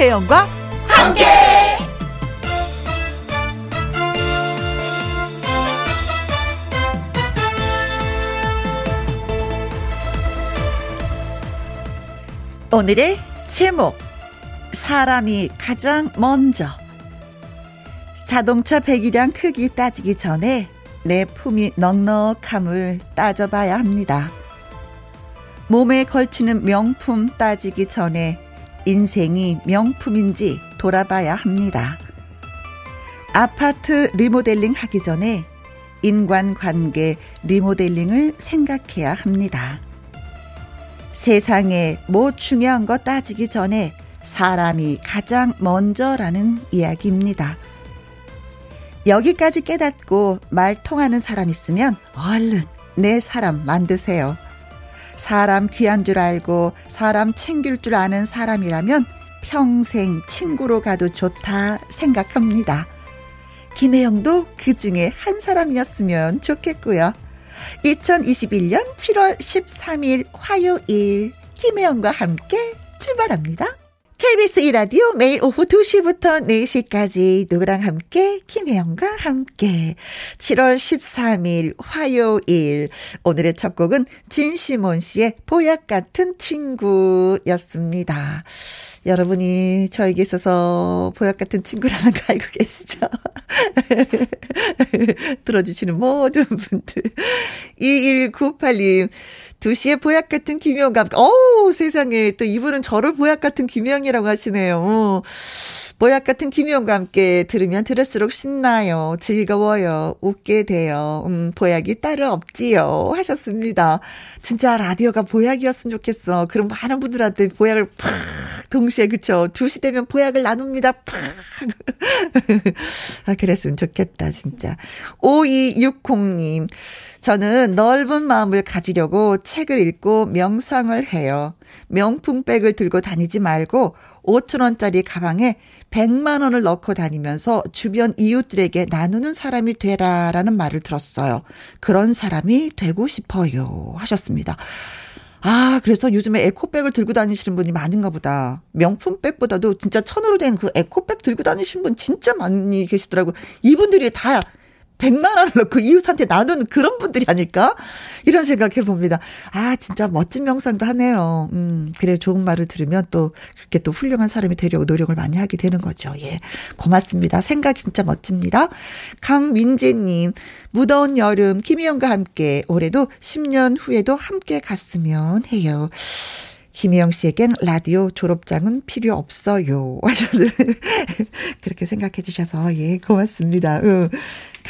김혜영과 함께. 오늘의 제목 사람이 가장 먼저 자동차 배기량 크기 따지기 전에 내 품이 넉넉함을 따져봐야 합니다. 몸에 걸치는 명품 따지기 전에 인생이 명품인지 돌아봐야 합니다. 아파트 리모델링 하기 전에 인간관계 리모델링을 생각해야 합니다. 세상에 뭐 중요한 거 따지기 전에 사람이 가장 먼저라는 이야기입니다. 여기까지 깨닫고 말 통하는 사람 있으면 얼른 내 사람 만드세요. 사람 귀한 줄 알고 사람 챙길 줄 아는 사람이라면 평생 친구로 가도 좋다 생각합니다. 김혜영도 그 중에 한 사람이었으면 좋겠고요. 2021년 7월 13일 화요일 김혜영과 함께 출발합니다. KBS 이라디오 매일 오후 2시부터 4시까지 누구랑 함께 김혜영과 함께 7월 13일 화요일 오늘의 첫 곡은 진시몬 씨의 보약 같은 친구였습니다. 여러분이 저에게 있어서 보약 같은 친구라는 거 알고 계시죠? 들어주시는 모든 분들. 2198님, 2시에 보약 같은 김영 감. 어우, 세상에. 또 이분은 저를 보약 같은 김영이라고 하시네요. 어. 보약 같은 김희영과 함께 들으면 들을수록 신나요. 즐거워요. 웃게 돼요. 음, 보약이 따로 없지요. 하셨습니다. 진짜 라디오가 보약이었으면 좋겠어. 그럼 많은 분들한테 보약을 팍 동시에 그쵸. 2시 되면 보약을 나눕니다. 팍. 아, 그랬으면 좋겠다, 진짜. 5260님. 저는 넓은 마음을 가지려고 책을 읽고 명상을 해요. 명품백을 들고 다니지 말고 5천원짜리 가방에 100만 원을 넣고 다니면서 주변 이웃들에게 나누는 사람이 되라라는 말을 들었어요. 그런 사람이 되고 싶어요. 하셨습니다. 아, 그래서 요즘에 에코백을 들고 다니시는 분이 많은가 보다. 명품백보다도 진짜 천으로 된 그 에코백 들고 다니시는 분 진짜 많이 계시더라고. 이분들이 다 100만 원을 넣고 이웃한테 나누는 그런 분들이 아닐까? 이런 생각해 봅니다. 아, 진짜 멋진 명상도 하네요. 음, 그래, 좋은 말을 들으면 또 그렇게 또 훌륭한 사람이 되려고 노력을 많이 하게 되는 거죠. 예. 고맙습니다. 생각 진짜 멋집니다. 강민재 님, 무더운 여름, 김희영과 함께 올해도 10년 후에도 함께 갔으면 해요. 김혜영 씨에겐 라디오 졸업장은 필요 없어요. 그렇게 생각해 주셔서, 예, 고맙습니다. 응.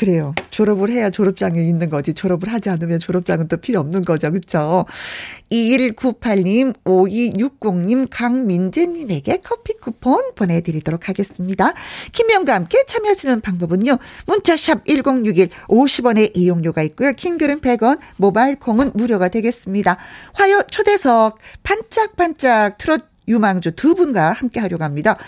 그래요. 졸업을 해야 졸업장이 있는 거지. 졸업을 하지 않으면 졸업장은 또 필요 없는 거죠. 그쵸? 2198님, 5260님, 강민재님에게 커피 쿠폰 보내드리도록 하겠습니다. 김명과 함께 참여하시는 방법은요. 문자샵 1061 50원의 이용료가 있고요. 킹글은 100원, 모바일 콩은 무료가 되겠습니다. 화요 초대석 반짝반짝 트롯 유망주 두 분과 함께 하려고 합니다.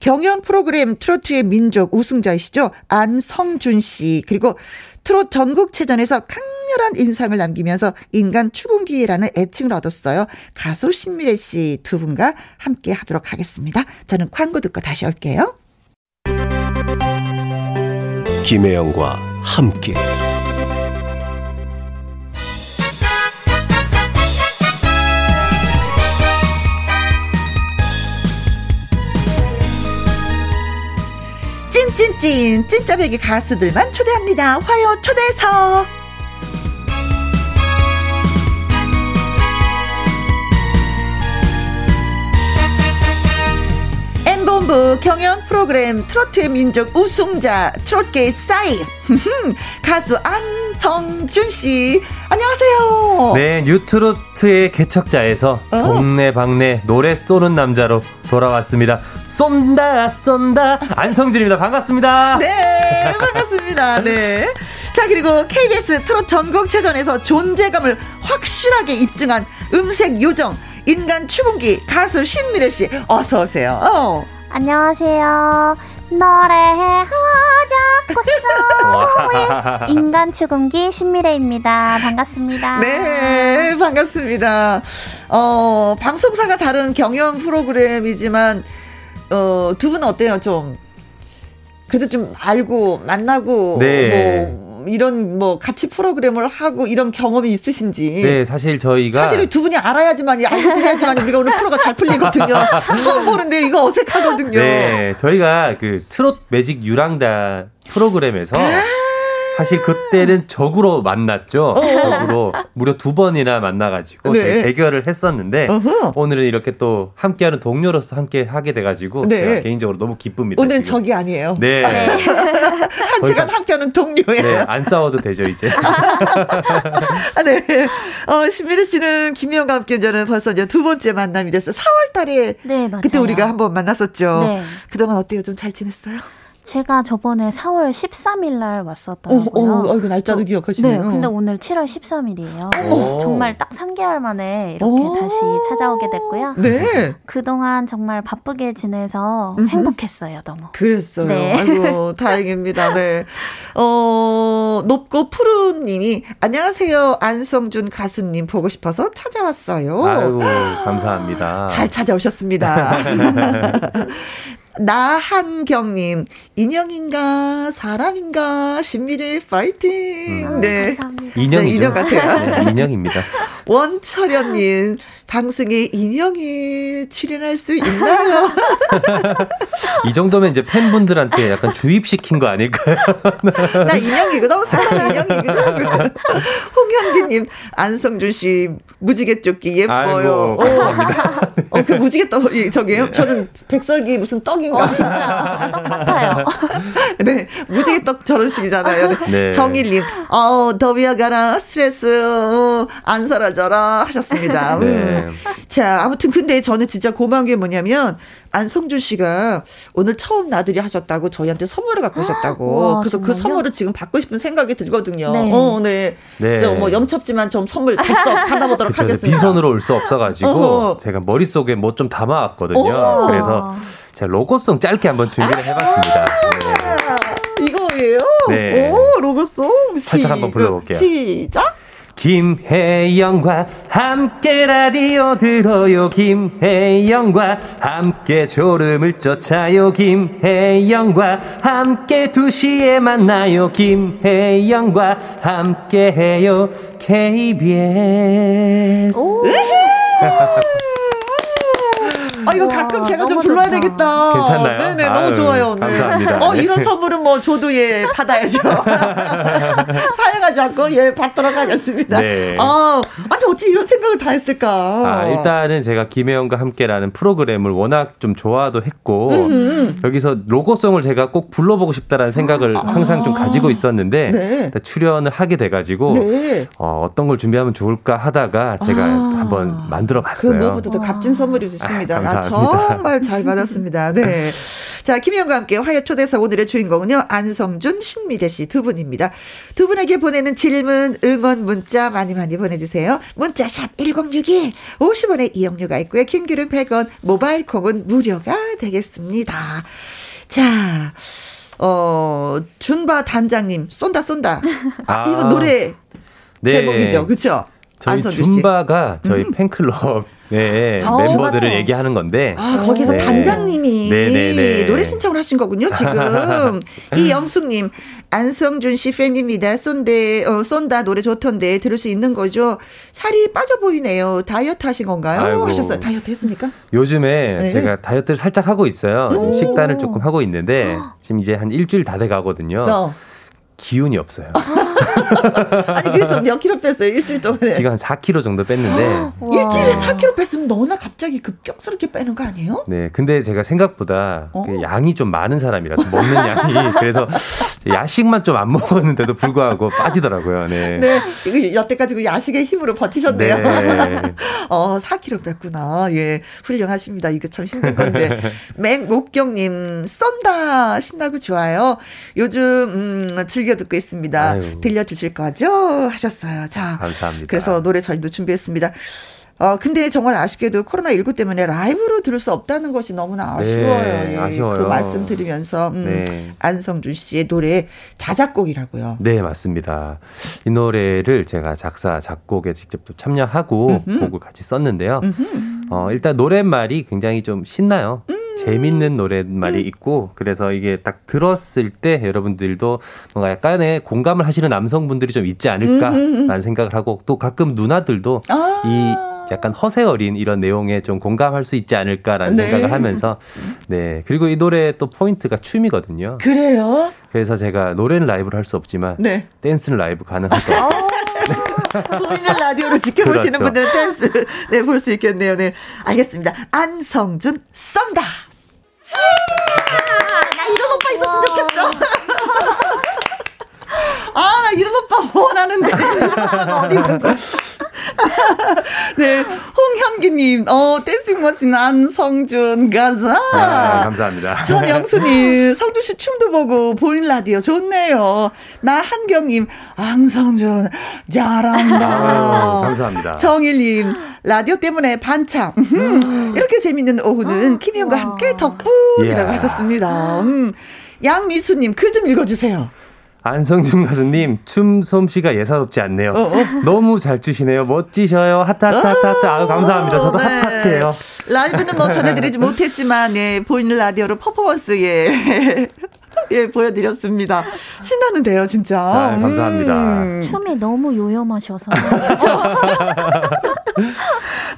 경연 프로그램 트로트의 민족 우승자이시죠. 안성준 씨. 그리고 트롯 전국체전에서 강렬한 인상을 남기면서 인간 추궁기라는 애칭을 얻었어요. 가수 신미래 씨 두 분과 함께 하도록 하겠습니다. 저는 광고 듣고 다시 올게요. 김혜영과 함께. 찐찐찐 찐짜배기 가수들만 초대합니다. 화요 초대석. N본부 경연 프로그램 트로트의 민족 우승자 트롯계의 싸이 가수 안성준 씨 안녕하세요. 네 뉴트로트의 개척자에서 어. 동네 방네 노래 쏘는 남자로 돌아왔습니다. 쏜다 쏜다 안성준입니다. 반갑습니다. 네 반갑습니다. 네. 자 그리고 KBS 트롯 전국체전에서 존재감을 확실하게 입증한 음색 요정 인간 추궁기 가수 신미래 씨 어서 오세요. 어. 안녕하세요. 노래하자 꽃소리 인간 추궁기 신미래입니다. 반갑습니다. 네, 반갑습니다. 어, 방송사가 다른 경연 프로그램이지만 어, 두 분은 어때요? 좀 그래도 좀 알고 만나고 네. 뭐 이런 뭐 같이 프로그램을 하고 이런 경험이 있으신지. 네, 사실 저희가 사실 두 분이 알아야지만 알고 지내야지만 우리가 오늘 프로가 잘 풀리거든요. 처음 보는데 이거 어색하거든요. 네, 저희가 그 트롯 매직 유랑단 프로그램에서 아~ 사실 그때는 적으로 만났죠. 어. 적으로 무려 두 번이나 만나가지고 네. 대결을 했었는데 어허. 오늘은 이렇게 또 함께하는 동료로서 함께 하게 돼가지고 네. 제가 개인적으로 너무 기쁩니다. 오늘은 지금. 적이 아니에요. 네. 네. 한 시간 함께하는 동료예요. 네, 안 싸워도 되죠 이제. 아, 네. 어, 신미르 씨는 김희영과 함께 저는 벌써 이제 두 번째 만남이 됐어요. 4월달에 네, 맞아요. 그때 우리가 한번 만났었죠. 네. 그동안 어때요? 좀 잘 지냈어요? 제가 저번에 4월 13일 날 왔었더라고요. 어, 어, 어, 날짜도 기억하시네요. 네, 근데 오늘 7월 13일이에요. 정말 딱 3개월 만에 이렇게 다시 찾아오게 됐고요. 네. 그동안 정말 바쁘게 지내서 행복했어요, 너무. 그랬어요. 네. 아이고, 다행입니다. 네. 어, 높고 푸른 님이 안녕하세요. 안성준 가수님 보고 싶어서 찾아왔어요. 아이고, 감사합니다. 잘 찾아오셨습니다. 나한경님, 인형인가, 사람인가, 신미래 파이팅. 음. 네. 감사합니다. 인형이죠. 인형 같아요. 네, 인형입니다. 원철현님, 방송에 인형이 출연할 수 있나요? 이 정도면 이제 팬분들한테 약간 주입시킨 거 아닐까요? 나 인형이거든, 사람 인형이거든. 홍현기님, 안성준 씨, 무지개 조끼 예뻐요. 아이고, 감사합니다. 어, 그 무지개 떡, 저게요? 저는 백설기 무슨 떡인가? 어, 진짜 똑같아요. 네, 무지개 떡 저런 식이잖아요. 네. 정일님, 어, 더위야 가라, 스트레스, 어, 안 사라져라 하셨습니다. 네. 음. 자, 아무튼 근데 저는 진짜 고마운 게 뭐냐면, 안성준 씨가 오늘 처음 나들이 하셨다고 저희한테 선물을 갖고 오셨다고. 와, 그래서 그 정말요? 그 선물을 지금 받고 싶은 생각이 들거든요. 네. 어, 네. 네. 저뭐 염첩지만 좀 선물 덕 받아보도록 그쵸, 하겠습니다. 빈손으로 올 수 없어가지고 어허. 제가 머릿속에 뭐 좀 담아왔거든요. 오. 그래서 제가 로고송 짧게 한번 준비를 해봤습니다. 네. 이거예요? 네. 오, 로고송. 살짝 한번 불러볼게요. 시작. 김혜영과 함께 라디오 들어요. 김혜영과 함께 졸음을 쫓아요. 김혜영과 함께 2시에 만나요. 김혜영과 함께 해요. KBS 아, 이거 가끔 제가 좀 불러야 좋다. 되겠다. 괜찮나요? 네네, 아유, 너무 좋아요. 네. 감사합니다. 어, 이런 선물은 뭐 저도 예, 받아야죠. 사용하지 않고 예, 받도록 하겠습니다. 네. 아, 아니, 어찌 이런 생각을 다 했을까? 아, 일단은 제가 김혜영과 함께라는 프로그램을 워낙 좀 좋아도 했고, 음흠. 여기서 로고송을 제가 꼭 불러보고 싶다라는 생각을 아, 항상 좀 가지고 있었는데, 네. 출연을 하게 돼가지고, 네. 어, 어떤 걸 준비하면 좋을까 하다가 제가 아, 한번 만들어 봤어요. 그 무엇보다도 값진 선물이 됐습니다. 아, 아, 정말 잘 받았습니다. 네. 자, 김희영과 함께 화요 초대석 오늘의 주인공은요, 안성준, 신미대 씨 두 분입니다. 두 분에게 보내는 질문, 응원 문자 많이 많이 보내주세요. 문자샵 1061, 50원의 이용료가 있고요. 킹글은 100원, 모바일 콩은 무료가 되겠습니다. 자, 어, 준바 단장님, 쏜다, 쏜다. 아, 아 이거 노래 네. 제목이죠. 그쵸? 저희 준바가 저희 음. 팬클럽 네, 아, 멤버들을 얘기하는 건데. 아, 거기서 네. 단장님이 네네네. 네, 네. 노래 신청을 하신 거군요, 지금. 이영숙님, 안성준 씨 팬입니다. 쏜데, 어, 쏜다 노래 좋던데 들을 수 있는 거죠. 살이 빠져 보이네요. 다이어트 하신 건가요? 아이고. 하셨어요. 다이어트 했습니까? 요즘에 네. 제가 다이어트를 살짝 하고 있어요. 지금 식단을 조금 하고 있는데, 지금 이제 한 일주일 다 돼 가거든요. 어. 기운이 없어요. 아니 그래서 몇 킬로 뺐어요 일주일 동안에? 지금 한 4킬로 정도 뺐는데 일주일에 4킬로 뺐으면 너나 갑자기 급격스럽게 빼는 거 아니에요? 네, 근데 제가 생각보다 어? 그 양이 좀 많은 사람이라서 먹는 양이 그래서 야식만 좀 안 먹었는데도 불구하고 빠지더라고요. 네. 네, 여태까지 그 야식의 힘으로 버티셨네요. 네. 어, 4킬로 뺐구나. 예, 훌륭하십니다. 이거 참 힘든 건데. 맹목경님 쏜다 신나고 좋아요. 요즘 음, 즐겨 듣고 있습니다. 아유. 들려주실 거죠? 하셨어요. 자, 감사합니다. 그래서 노래 저희도 준비했습니다. 어, 근데 정말 아쉽게도 코로나19 때문에 라이브로 들을 수 없다는 것이 너무나 네, 아쉬워요. 네, 예, 아쉬워요. 그 말씀 드리면서, 음, 네. 안성준 씨의 노래 자작곡이라고요. 네, 맞습니다. 이 노래를 제가 작사, 작곡에 직접 또 참여하고 음흠. 곡을 같이 썼는데요. 음흠. 어, 일단 노랫말이 굉장히 좀 신나요. 음. 재밌는 노랫말이 있고 그래서 이게 딱 들었을 때 여러분들도 뭔가 약간의 공감을 하시는 남성분들이 좀 있지 않을까라는 생각을 하고 또 가끔 누나들도 아~ 이 약간 허세 어린 이런 내용에 좀 공감할 수 있지 않을까라는 네. 생각을 하면서 네 그리고 이 노래 또 포인트가 춤이거든요. 그래요? 그래서 제가 노래는 라이브를 할 수 없지만 네. 댄스는 라이브 같아요. 보이는 라디오로 지켜보시는 그렇죠. 분들은 댄스 네, 볼 수 있겠네요. 네. 알겠습니다. 안성준 썬다. 나 이런 오빠 있었으면 좋겠어. 아, 나 이런 오빠 원하는데. 어디 있는 거야? 네, 홍현기님, 어, 댄싱 머신 안성준 가자. 아, 감사합니다. 전영수님, 성준 씨 춤도 보고 보인 라디오 좋네요. 나 한경님, 안성준 잘한다. 아유, 감사합니다. 정일님, 라디오 때문에 반창. 음, 이렇게 재밌는 오후는 아, 김희영과 함께 덕분이라고 하셨습니다. 음. 양미수님, 글 좀 읽어주세요. 안성준 가수님 춤 솜씨가 예사롭지 않네요. 어, 어. 너무 잘 추시네요. 멋지셔요. 하트 하트 하트 하트. 아유 감사합니다. 저도 네. 하트 하트예요. 라이브는 뭐 전해드리지 못했지만 예, 보이는 라디오로 퍼포먼스 예. 예, 보여드렸습니다. 신나는데요, 진짜. 아, 감사합니다. 음. 춤이 너무 요염하셔서.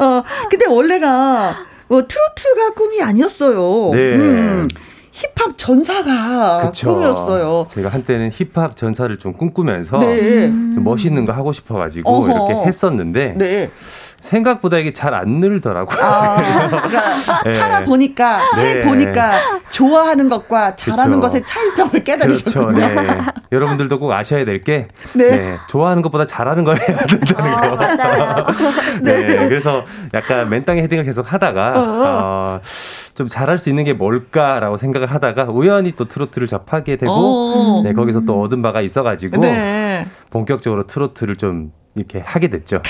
어, 근데 원래가 뭐 트로트가 꿈이 아니었어요. 네. 음. 힙합 전사가 그쵸. 꿈이었어요. 제가 한때는 힙합 전사를 좀 꿈꾸면서 네. 좀 멋있는 거 하고 싶어가지고 어허. 이렇게 했었는데 네. 생각보다 이게 잘 안 늘더라고요. 아, 그러니까 네. 살아보니까, 네. 해보니까 좋아하는 것과 잘하는 그렇죠. 것의 차이점을 깨달으셨군요. 그렇죠. 네. 여러분들도 꼭 아셔야 될 게, 네. 네. 좋아하는 것보다 잘하는 걸 해야 된다는 아, 거. 맞아요. 네. 그래서 약간 맨땅에 헤딩을 계속 하다가, 어, 어, 좀 잘할 수 있는 게 뭘까라고 생각을 하다가 우연히 또 트로트를 접하게 되고, 어. 네, 거기서 또 얻은 바가 있어가지고, 네. 본격적으로 트로트를 좀 이렇게 하게 됐죠.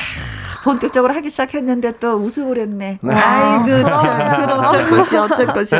본격적으로 하기 시작했는데 또 우승을 했네. 네. 아이고, 참, 그럼 어쩔 것이, 어쩔 것이.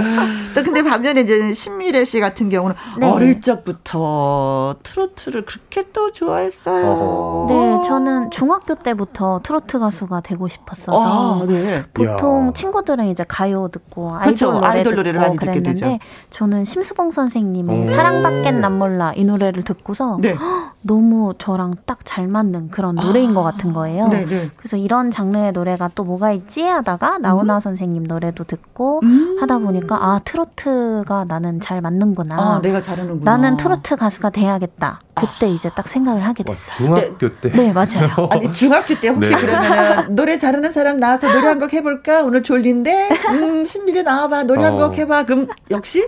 또 근데 반면에 이제 신미래 씨 같은 경우는 네. 어릴 적부터 트로트를 그렇게 또 좋아했어요. 어. 네, 저는 중학교 때부터 트로트 가수가 되고 싶었어서. 아, 네. 보통 야. 친구들은 이제 가요 듣고 아이돌 그렇죠. 노래 아이돌 노래 를 많이 듣게 되죠. 저는 심수봉 선생님의 사랑받겐 남몰라 이 노래를 듣고서 네. 너무 저랑 딱 잘 맞는 그런 노래인 아. 것 같은 거예요. 네, 네. 그래서 이런 장르의 노래가 또 뭐가 있지 하다가 나훈아 음. 선생님 노래도 듣고 음. 하다 보니까 아 트로트가 나는 잘 맞는구나. 아, 내가 잘하는구나. 나는 트로트 가수가 돼야겠다. 그때 아. 이제 딱 생각을 하게 됐어요. 와, 중학교 때. 네, 맞아요. 아니 중학교 때 혹시 네. 그러면 노래 잘하는 사람 나와서 노래 한 곡 해볼까? 오늘 졸린데 음 신비래 나와봐 노래 한곡 어. 해봐. 그럼 역시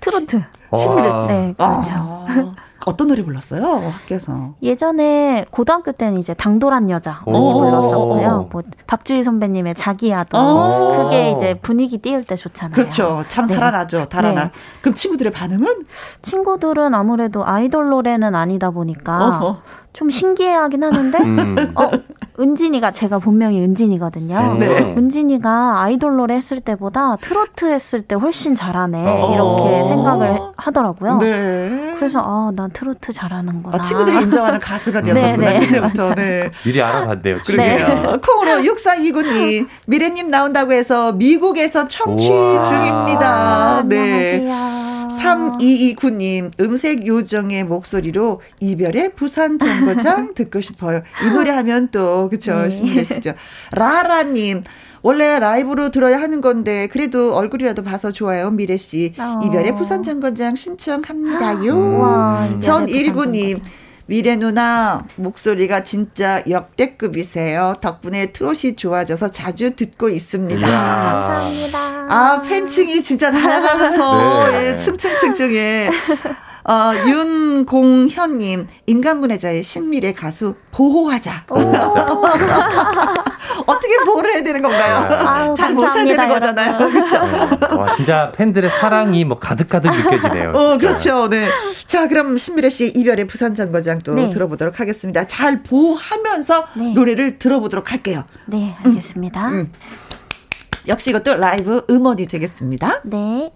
트로트. 신비래. 네, 그렇죠. 아. 어떤 노래 불렀어요? 학교에서. 예전에 고등학교 때는 이제 당돌한 여자 불렀었고요. 뭐 박주희 선배님의 자기야도 그게 이제 분위기 띄울 때 좋잖아요. 그렇죠. 참 네. 살아나죠. 달아나. 네. 그럼 친구들의 반응은? 친구들은 아무래도 아이돌 노래는 아니다 보니까 어허. 좀 신기해하긴 하는데 음. 어 은진이가 제가 본명이 은진이거든요. 네. 은진이가 아이돌 노래 했을 때보다 트로트 했을 때 훨씬 잘하네 어. 이렇게 생각을 하더라고요. 네. 그래서 아난 트로트 잘하는구나. 아, 친구들이 인정하는 가수가 되었구나 네, 네. 그때부터. 네. 미리 알아봤네요. 그러게요. 네. 콩으로 6429님 미래님 나온다고 해서 미국에서 청취 우와. 중입니다. 아, 네. 3229님 음색 요정의 목소리로 이별의 부산 정거장 듣고 싶어요. 이 노래 하면 또 그쵸 네. 라라님 원래 라이브로 들어야 하는 건데 그래도 얼굴이라도 봐서 좋아요 미래 씨 어. 이별의 부산 정거장 신청합니다요. 전일구님 미래 누나 목소리가 진짜 역대급이세요. 덕분에 트롯이 좋아져서 자주 듣고 있습니다. 감사합니다. 아 팬층이 진짜 날아가면서 네. 예, 층층층층에 어, 윤공현님, 인간문화자의 신미래 가수 보호하자. 어떻게 보호를 해야 되는 건가요? 네. 잘 모셔야 되는 거잖아요. 그렇죠. 네. 와, 진짜 팬들의 사랑이 뭐 가득가득 느껴지네요. 어, 그렇죠. 네. 자, 그럼 신미래 씨 이별의 부산 정거장 또 네. 들어보도록 하겠습니다. 잘 보호하면서 네. 노래를 들어보도록 할게요. 네, 알겠습니다. 음. 음. 역시 이것도 라이브 음원이 되겠습니다. 네.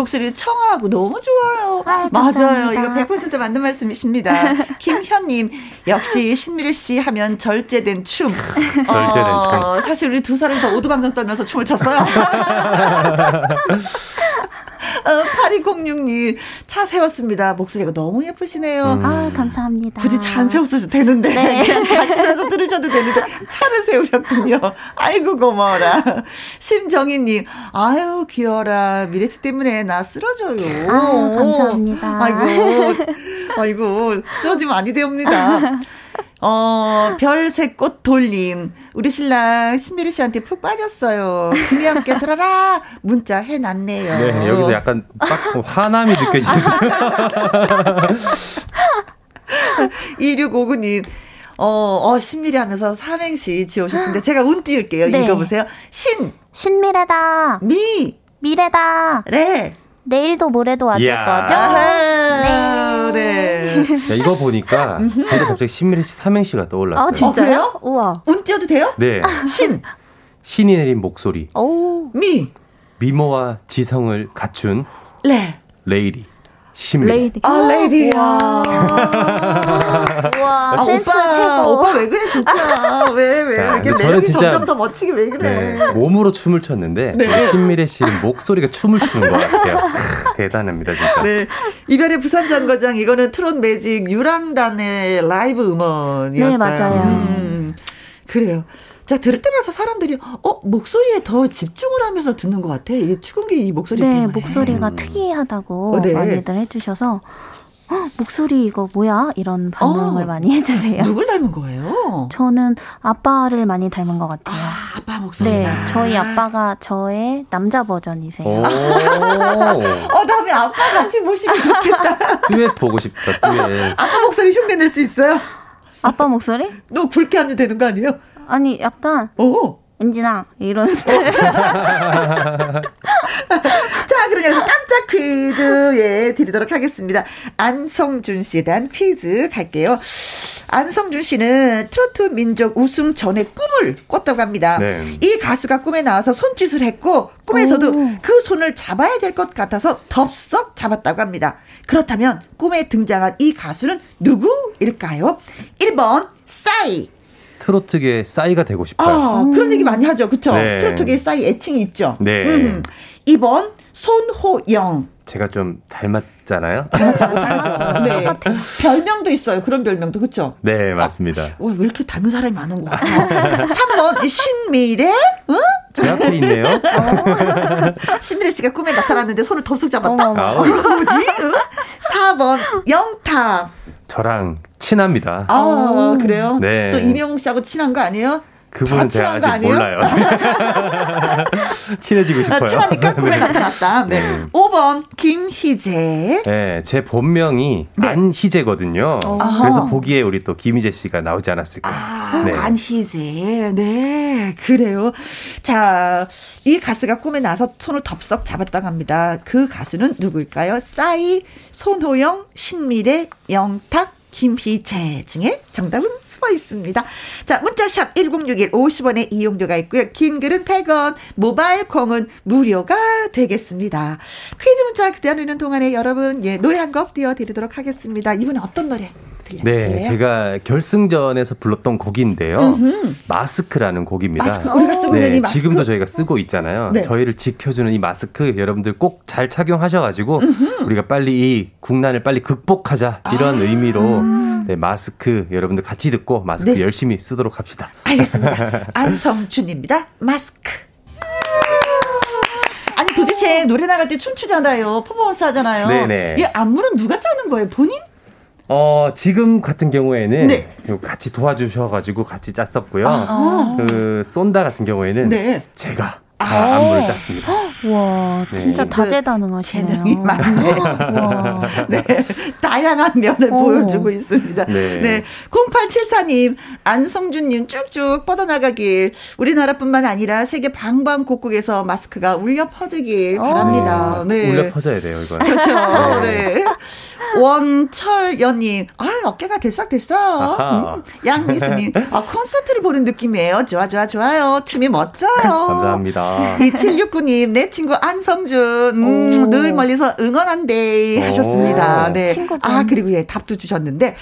목소리 청아하고 너무 좋아요. 아, 맞아요. 이거 100% 맞는 말씀이십니다. 김현님, 역시 신미래 씨 하면 절제된 춤. 절제된 어, 춤. 사실 우리 두 사람 다 오두방정 떨면서 춤을 췄어요. 어, 8206님, 차 세웠습니다. 목소리가 너무 예쁘시네요. 음. 아, 감사합니다. 굳이 차 안 세웠어도 되는데. 네. 그냥 가시면서 들으셔도 되는데, 차를 세우셨군요. 아이고, 고마워라. 심정희님, 아유, 귀여워라. 미래씨 때문에 나 쓰러져요. 아, 감사합니다. 아이고, 아이고, 쓰러지면 아니 되옵니다. 어, 별새꽃 돌림. 우리 신랑 신미리 씨한테 푹 빠졌어요. 김이 함께 들어라. 문자 해놨네요. 네, 여기서 약간 딱 화남이 느껴지는데. 2659님. 어, 어, 신미리 하면서 삼행시 지어오셨는데 제가 운 띄울게요. 네. 읽어보세요. 신. 신미래다. 미. 미래다. 래. 내일도 모레도 와줄. 거죠? 네. 네. 야, 이거 보니까 저도 갑자기 신미래 씨 삼행시가 떠올랐어요. 아, 진짜요? 어, 우와. 운 띄워도 돼요? 네. 신. 신이 내린 목소리. 오. 미. 미모와 지성을 갖춘 레. 레이디. 신미. 레이디. 아, 레이디야. 와, 아, 센스 오빠, 최고. 오빠 왜 그래, 좋다. 왜, 왜. 야, 이렇게 매력이 점점 더 멋지게 왜 그래. 네, 몸으로 춤을 췄는데, 네. 신미래 씨는 목소리가 춤을 추는 것 같아요. 대단합니다, 진짜. 네. 이별의 부산 정거장, 이거는 트롯 매직 유랑단의 라이브 음원이었어요. 네, 맞아요. 음, 그래요. 자, 들을 때마다 사람들이, 어, 목소리에 더 집중을 하면서 듣는 것 같아. 이게 추궁기 이 목소리 네, 때문에. 목소리가 음. 특이하다고 어, 네. 많이들 해주셔서, 어, 목소리 이거 뭐야? 이런 반응을 어, 많이 해주세요. 누굴 닮은 거예요? 저는 아빠를 많이 닮은 것 같아요. 아, 아빠 목소리. 네, 저희 아빠가 저의 남자 버전이세요. 오. 어, 다음에 아빠 같이 모시면 좋겠다. 듀엣 보고 싶다, 듀엣. 아빠 목소리 흉내 낼 수 있어요? 아빠 목소리? 너 굵게 하면 되는 거 아니에요? 아니, 약간, 오. 엔진아, 이런 스타일. 자, 그러면서 깜짝 퀴즈, 예, 드리도록 하겠습니다. 안성준 씨에 대한 퀴즈 갈게요. 안성준 씨는 트로트 민족 우승 전에 꿈을 꿨다고 합니다. 네. 이 가수가 꿈에 나와서 손짓을 했고, 꿈에서도 오. 그 손을 잡아야 될 것 같아서 덥석 잡았다고 합니다. 그렇다면 꿈에 등장한 이 가수는 누구일까요? 1번, 싸이. 트로트계 싸이가 되고 싶어요. 아, 그런 얘기 많이 하죠. 그쵸? 네. 트로트계에 싸이 애칭이 있죠. 네. 음. 2번, 손호영. 제가 좀 닮았잖아요. 닮았어요. 네. 별명도 있어요. 그런 별명도. 그쵸? 네, 맞습니다. 어, 왜 이렇게 닮은 사람이 많은 거야? 3번, 신미래? 응? 제 앞에 있네요. 신미래 씨가 꿈에 나타났는데 손을 덥석 잡았다. 어머, 아우, 뭐지? 응? 4번, 영탁. 저랑 친합니다. 아, 그래요? 네. 또 이명웅 씨하고 친한 거 아니에요? 그분은 제가 아직 아니에요? 몰라요. 친해지고 싶어요. 아, 친하니까 꿈에 네. 나타났다. 네. 네. 5번, 김희재. 네, 제 본명이 네. 안희재거든요. 아하. 그래서 보기에 우리 또 김희재 씨가 나오지 않았을까. 아, 네. 안희재. 네, 그래요. 자, 이 가수가 꿈에 나서 손을 덥석 잡았다고 합니다. 그 가수는 누구일까요? 싸이, 손호영, 신미래, 영탁, 김희재 중에 정답은 숨어 있습니다. 자, 문자샵 1061 50원의 이용료가 있고요. 긴 글은 100원, 모바일 콩은 무료가 되겠습니다. 퀴즈 문자 기다리는 동안에 여러분, 예, 노래 한 곡 띄워드리도록 하겠습니다. 이번에 어떤 노래 들려주실래요? 네, 제가 결승전에서 불렀던 곡인데요. 음흠. 마스크라는 곡입니다. 마스크, 우리가 쓰고 있는 이 네, 마스크. 지금도 저희가 쓰고 있잖아요. 네. 저희를 지켜주는 이 마스크 여러분들 꼭 잘 착용하셔가지고 우리가 빨리 이 국난을 빨리 극복하자 이런 아. 의미로 네, 마스크 여러분들 같이 듣고 마스크 네. 열심히 쓰도록 합시다. 알겠습니다. 안성준입니다. 마스크. 아니 도대체 노래 나갈 때 춤추잖아요. 퍼포먼스 하잖아요. 네네. 이 안무는 누가 짜는 거예요? 본인? 어, 지금 같은 경우에는 네. 같이 도와주셔가지고 같이 짰었고요. 아. 그 쏜다 같은 경우에는 네. 제가 아. 다 안무를 짰습니다. 와, 네. 진짜 그 다재다능하시네요. 재능이 많네. 와. 네. 다양한 면을 오. 보여주고 있습니다. 네. 네. 0874님, 안성준님 쭉쭉 뻗어나가길. 우리나라뿐만 아니라 세계 방방곡곡에서 마스크가 울려 퍼지길 바랍니다. 네. 울려 퍼져야 돼요, 이건. 그렇죠. 네. 네. 원철연님, 아 어깨가 들썩들썩. 음. 양미수님, 아 콘서트를 보는 느낌이에요. 좋아, 좋아, 좋아요. 춤이 멋져요. 감사합니다. 아. 2769님, 내 친구 안성준, 음, 늘 멀리서 응원한대 하셨습니다. 네. 친구분. 아, 그리고 예, 답도 주셨는데.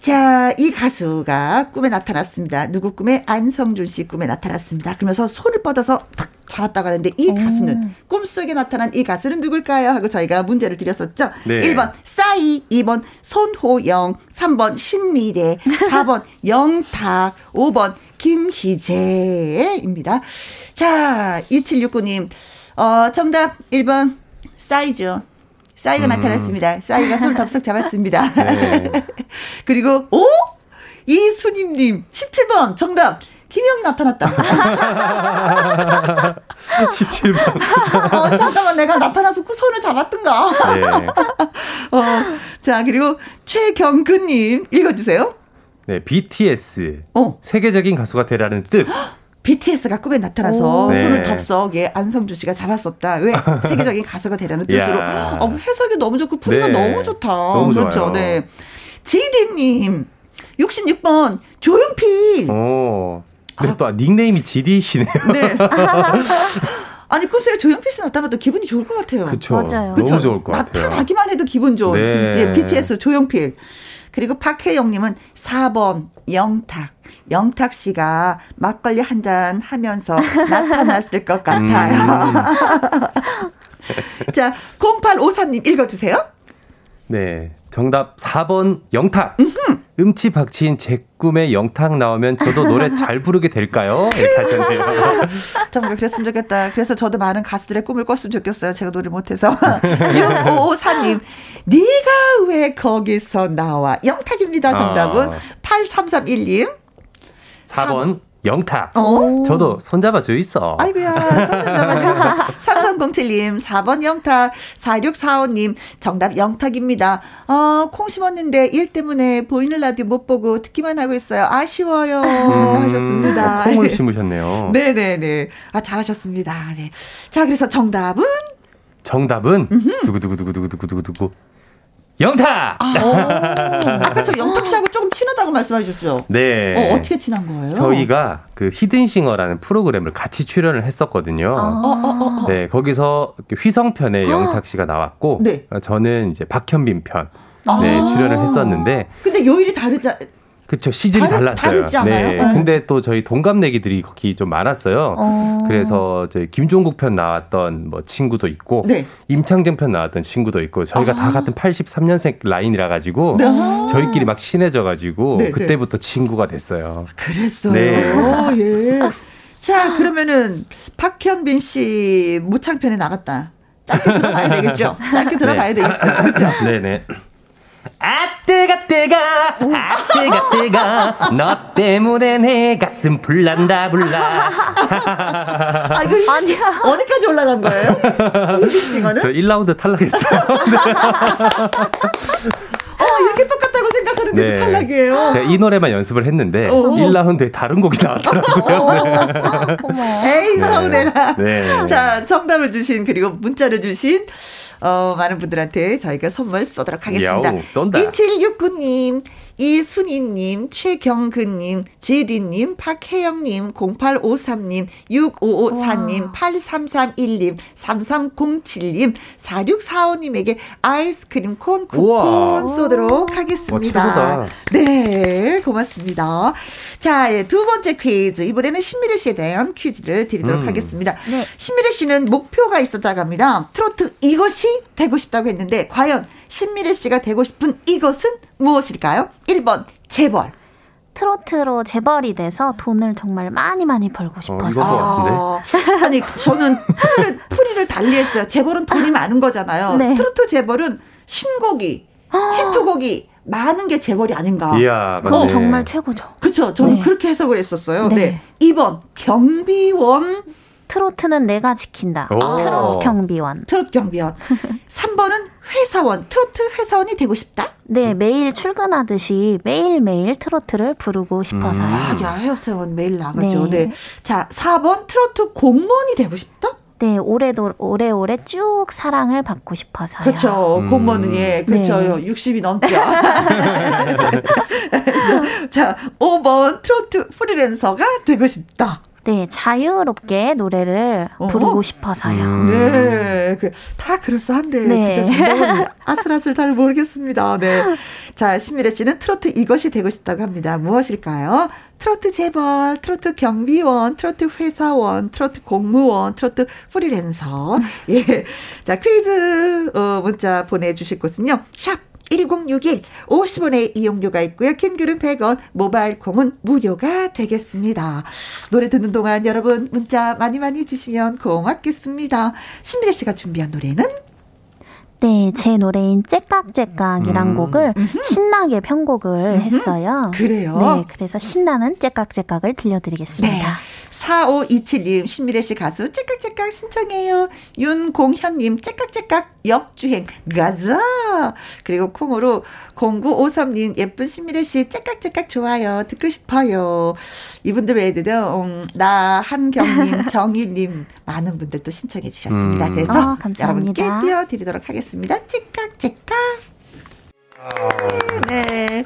자, 이 가수가 꿈에 나타났습니다. 누구 꿈에? 안성준 씨 꿈에 나타났습니다. 그러면서 손을 뻗어서 탁 잡았다고 하는데 이 가수는 꿈속에 나타난 이 가수는 누굴까요? 하고 저희가 문제를 드렸었죠. 네. 1번 싸이, 2번 손호영, 3번 신미래, 4번 영탁, 5번 김희재입니다. 자, 2769님. 어, 정답 1번 싸이죠. 싸이가 음. 나타났습니다. 싸이가 손을 덥석 잡았습니다. 네. 그리고 오 이순임님 17번 정답. 김영이 나타났다. 17번. 어, 잠깐만, 내가 나타나서 그 손을 잡았던가. 네. 어, 자, 그리고 최경근님, 읽어주세요. 네, BTS. 어. 세계적인 가수가 되라는 뜻. BTS가 꿈에 나타나서 네. 손을 덥석 예, 안성주 씨가 잡았었다. 왜 세계적인 가수가 되라는 뜻으로. 어, 해석이 너무 좋고 분위기가 네. 너무 좋다. 너무 그렇죠. 좋아요. 네. 지디님 66번 조용필. 오. 근데 아. 또 닉네임이 지디시네요. 네. 아니 글쎄요 조용필 씨 나타나도 기분이 좋을 것 같아요. 그렇죠. 맞아요. 그쵸? 너무 좋을 것 같아요. 나타나기만 해도 기분 좋은 네. 이제 BTS 조용필. 그리고 박혜영님은 4번 영탁. 영탁 씨가 막걸리 한 잔 하면서 나타났을 것 같아요. 음. 자, 0853님 읽어주세요. 네. 정답 4번 영탁. 음치 박치인 제 꿈에 영탁 나오면 저도 노래 잘 부르게 될까요? 이렇게 하셨네요. 정말 그랬으면 좋겠다. 그래서 저도 많은 가수들의 꿈을 꿨으면 좋겠어요. 제가 노래 못해서. 6554님, 네가 왜 거기서 나와? 영탁입니다. 정답은. 아. 8331님. 4번 영탁. 어? 저도 손잡아 줘 있어. 아이고야, 손잡아 줘 있어. 3307님, 4번 영탁, 4645님, 정답 영탁입니다. 어, 콩 심었는데 일 때문에 보이는 라디오 못 보고 듣기만 하고 있어요. 아쉬워요. 음, 하셨습니다. 콩을 심으셨네요. 네네네. 아, 잘하셨습니다. 네. 자, 그래서 정답은? 정답은? 두구두구두구두구두구두구. 영탁! 아, 아까 저 영탁 씨하고 조금 친하다고 말씀해 주셨죠? 네. 어, 어떻게 친한 거예요? 저희가 그 히든싱어라는 프로그램을 같이 출연을 했었거든요. 아. 어, 어, 어, 네, 거기서 휘성편에 영탁 씨가 나왔고, 네. 저는 이제 박현빈 편. 네, 아. 출연을 했었는데. 근데 요일이 다르자, 그렇죠. 시즌이 다르, 달랐어요. 다르지 않아요? 네. 네. 근데 또 저희 동갑내기들이 거기 좀 많았어요. 어. 그래서 저희 김종국 편 나왔던 뭐 친구도 있고 네. 임창정 편 나왔던 친구도 있고 저희가 아. 다 같은 83년생 라인이라 가지고 네. 저희끼리 막 친해져 가지고 네, 네, 그때부터 친구가 됐어요. 그랬어요. 네. 오, 예. 자, 그러면은 박현빈 씨 무창편에 나갔다. 짧게 들어봐야 되겠죠? 짧게 들어봐야 되겠죠? 그렇죠? 네네. 아 뜨가 뜨가 아 뜨가 뜨가 너 때문에 내 가슴 불난다 불나 아 이거 아니야 어디까지 올라간 거예요? 이거는? 저 1라운드 탈락했어요 어, 이렇게 똑같다고 생각하는데 네. 탈락이에요. 이 노래만 연습을 했는데 어 1라운드에 다른 곡이 나왔더라고요. 네. 에이, 서운해라. 네. 자, 정답을 주신 그리고 문자를 주신 어, 많은 분들한테 저희가 선물 쏘도록 하겠습니다. 야오, 쏜다. 2769님, 이순희님, 최경근님, 지디님, 박혜영님, 0853님, 6554님, 와. 8331님, 3307님, 4645님에게 아이스크림 콘 쿠폰 쏘도록 하겠습니다. 와, 네, 고맙습니다. 자, 예, 두 번째 퀴즈. 이번에는 신미래 씨에 대한 퀴즈를 드리도록 음. 하겠습니다. 네. 신미래 씨는 목표가 있었다고 합니다. 트로트 이것이 되고 싶다고 했는데, 과연 신미래 씨가 되고 싶은 이것은 무엇일까요? 1번 재벌. 트로트로 재벌이 돼서 돈을 정말 많이 많이 벌고 어, 싶어서. 어, 아, 아니 저는 풀이를, 풀이를 달리했어요. 재벌은 돈이 많은 거잖아요. 네. 트로트 재벌은 신곡이 히트곡이 많은 게 재벌이 아닌가. 이야, 그건 정말 최고죠. 그렇죠. 저는 네. 그렇게 해석을 했었어요. 네. 네. 2번 경비원 트로트는 내가 지킨다. 트롯 경비원. 트롯 경비원. 3번은 회사원. 트로트 회사원이 되고 싶다? 네, 매일 출근하듯이 매일매일 트로트를 부르고 싶어서요. 음. 아, 야, 회사원 매일 나가죠. 네. 네. 자, 4번 트로트 공무원이 되고 싶다? 네, 오래도 오래오래 쭉 사랑을 받고 싶어서요. 그렇죠. 음. 공무원은 예, 그렇죠. 네. 60이 넘죠. 자, 5번 트로트 프리랜서가 되고 싶다. 네, 자유롭게 노래를 어 부르고 싶어서요. 음. 네, 그, 다 그럴싸한데 네. 진짜 정답은 아슬아슬 잘 모르겠습니다. 네. 자, 신미래 씨는 트로트 이것이 되고 싶다고 합니다. 무엇일까요? 트로트 재벌, 트로트 경비원, 트로트 회사원, 트로트 공무원, 트로트 프리랜서. 예. 자, 퀴즈, 어, 문자 보내주실 곳은요. 샵 1061, 50원의 이용료가 있고요. 킹글은 100원, 모바일 콩은 무료가 되겠습니다. 노래 듣는 동안 여러분 문자 많이 많이 주시면 고맙겠습니다. 신미래 씨가 준비한 노래는? 네, 제 노래인 째깍째깍이란 음. 곡을 신나게 편곡을 했어요. 그래요? 네, 그래서 신나는 째깍째깍을 들려드리겠습니다. 네. 4527님, 신미래 씨 가수 째깍째깍 신청해요. 윤공현님, 째깍째깍 역주행, 가자! 그리고 콩으로 0953님, 예쁜 신미래 씨 째깍째깍 좋아요. 듣고 싶어요. 이분들 외에도요, 음, 나, 한경님, 정일님, 많은 분들 또 신청해 주셨습니다. 음. 그래서 어, 여러분께 띄워드리도록 하겠습니다. 째깍째깍. 네.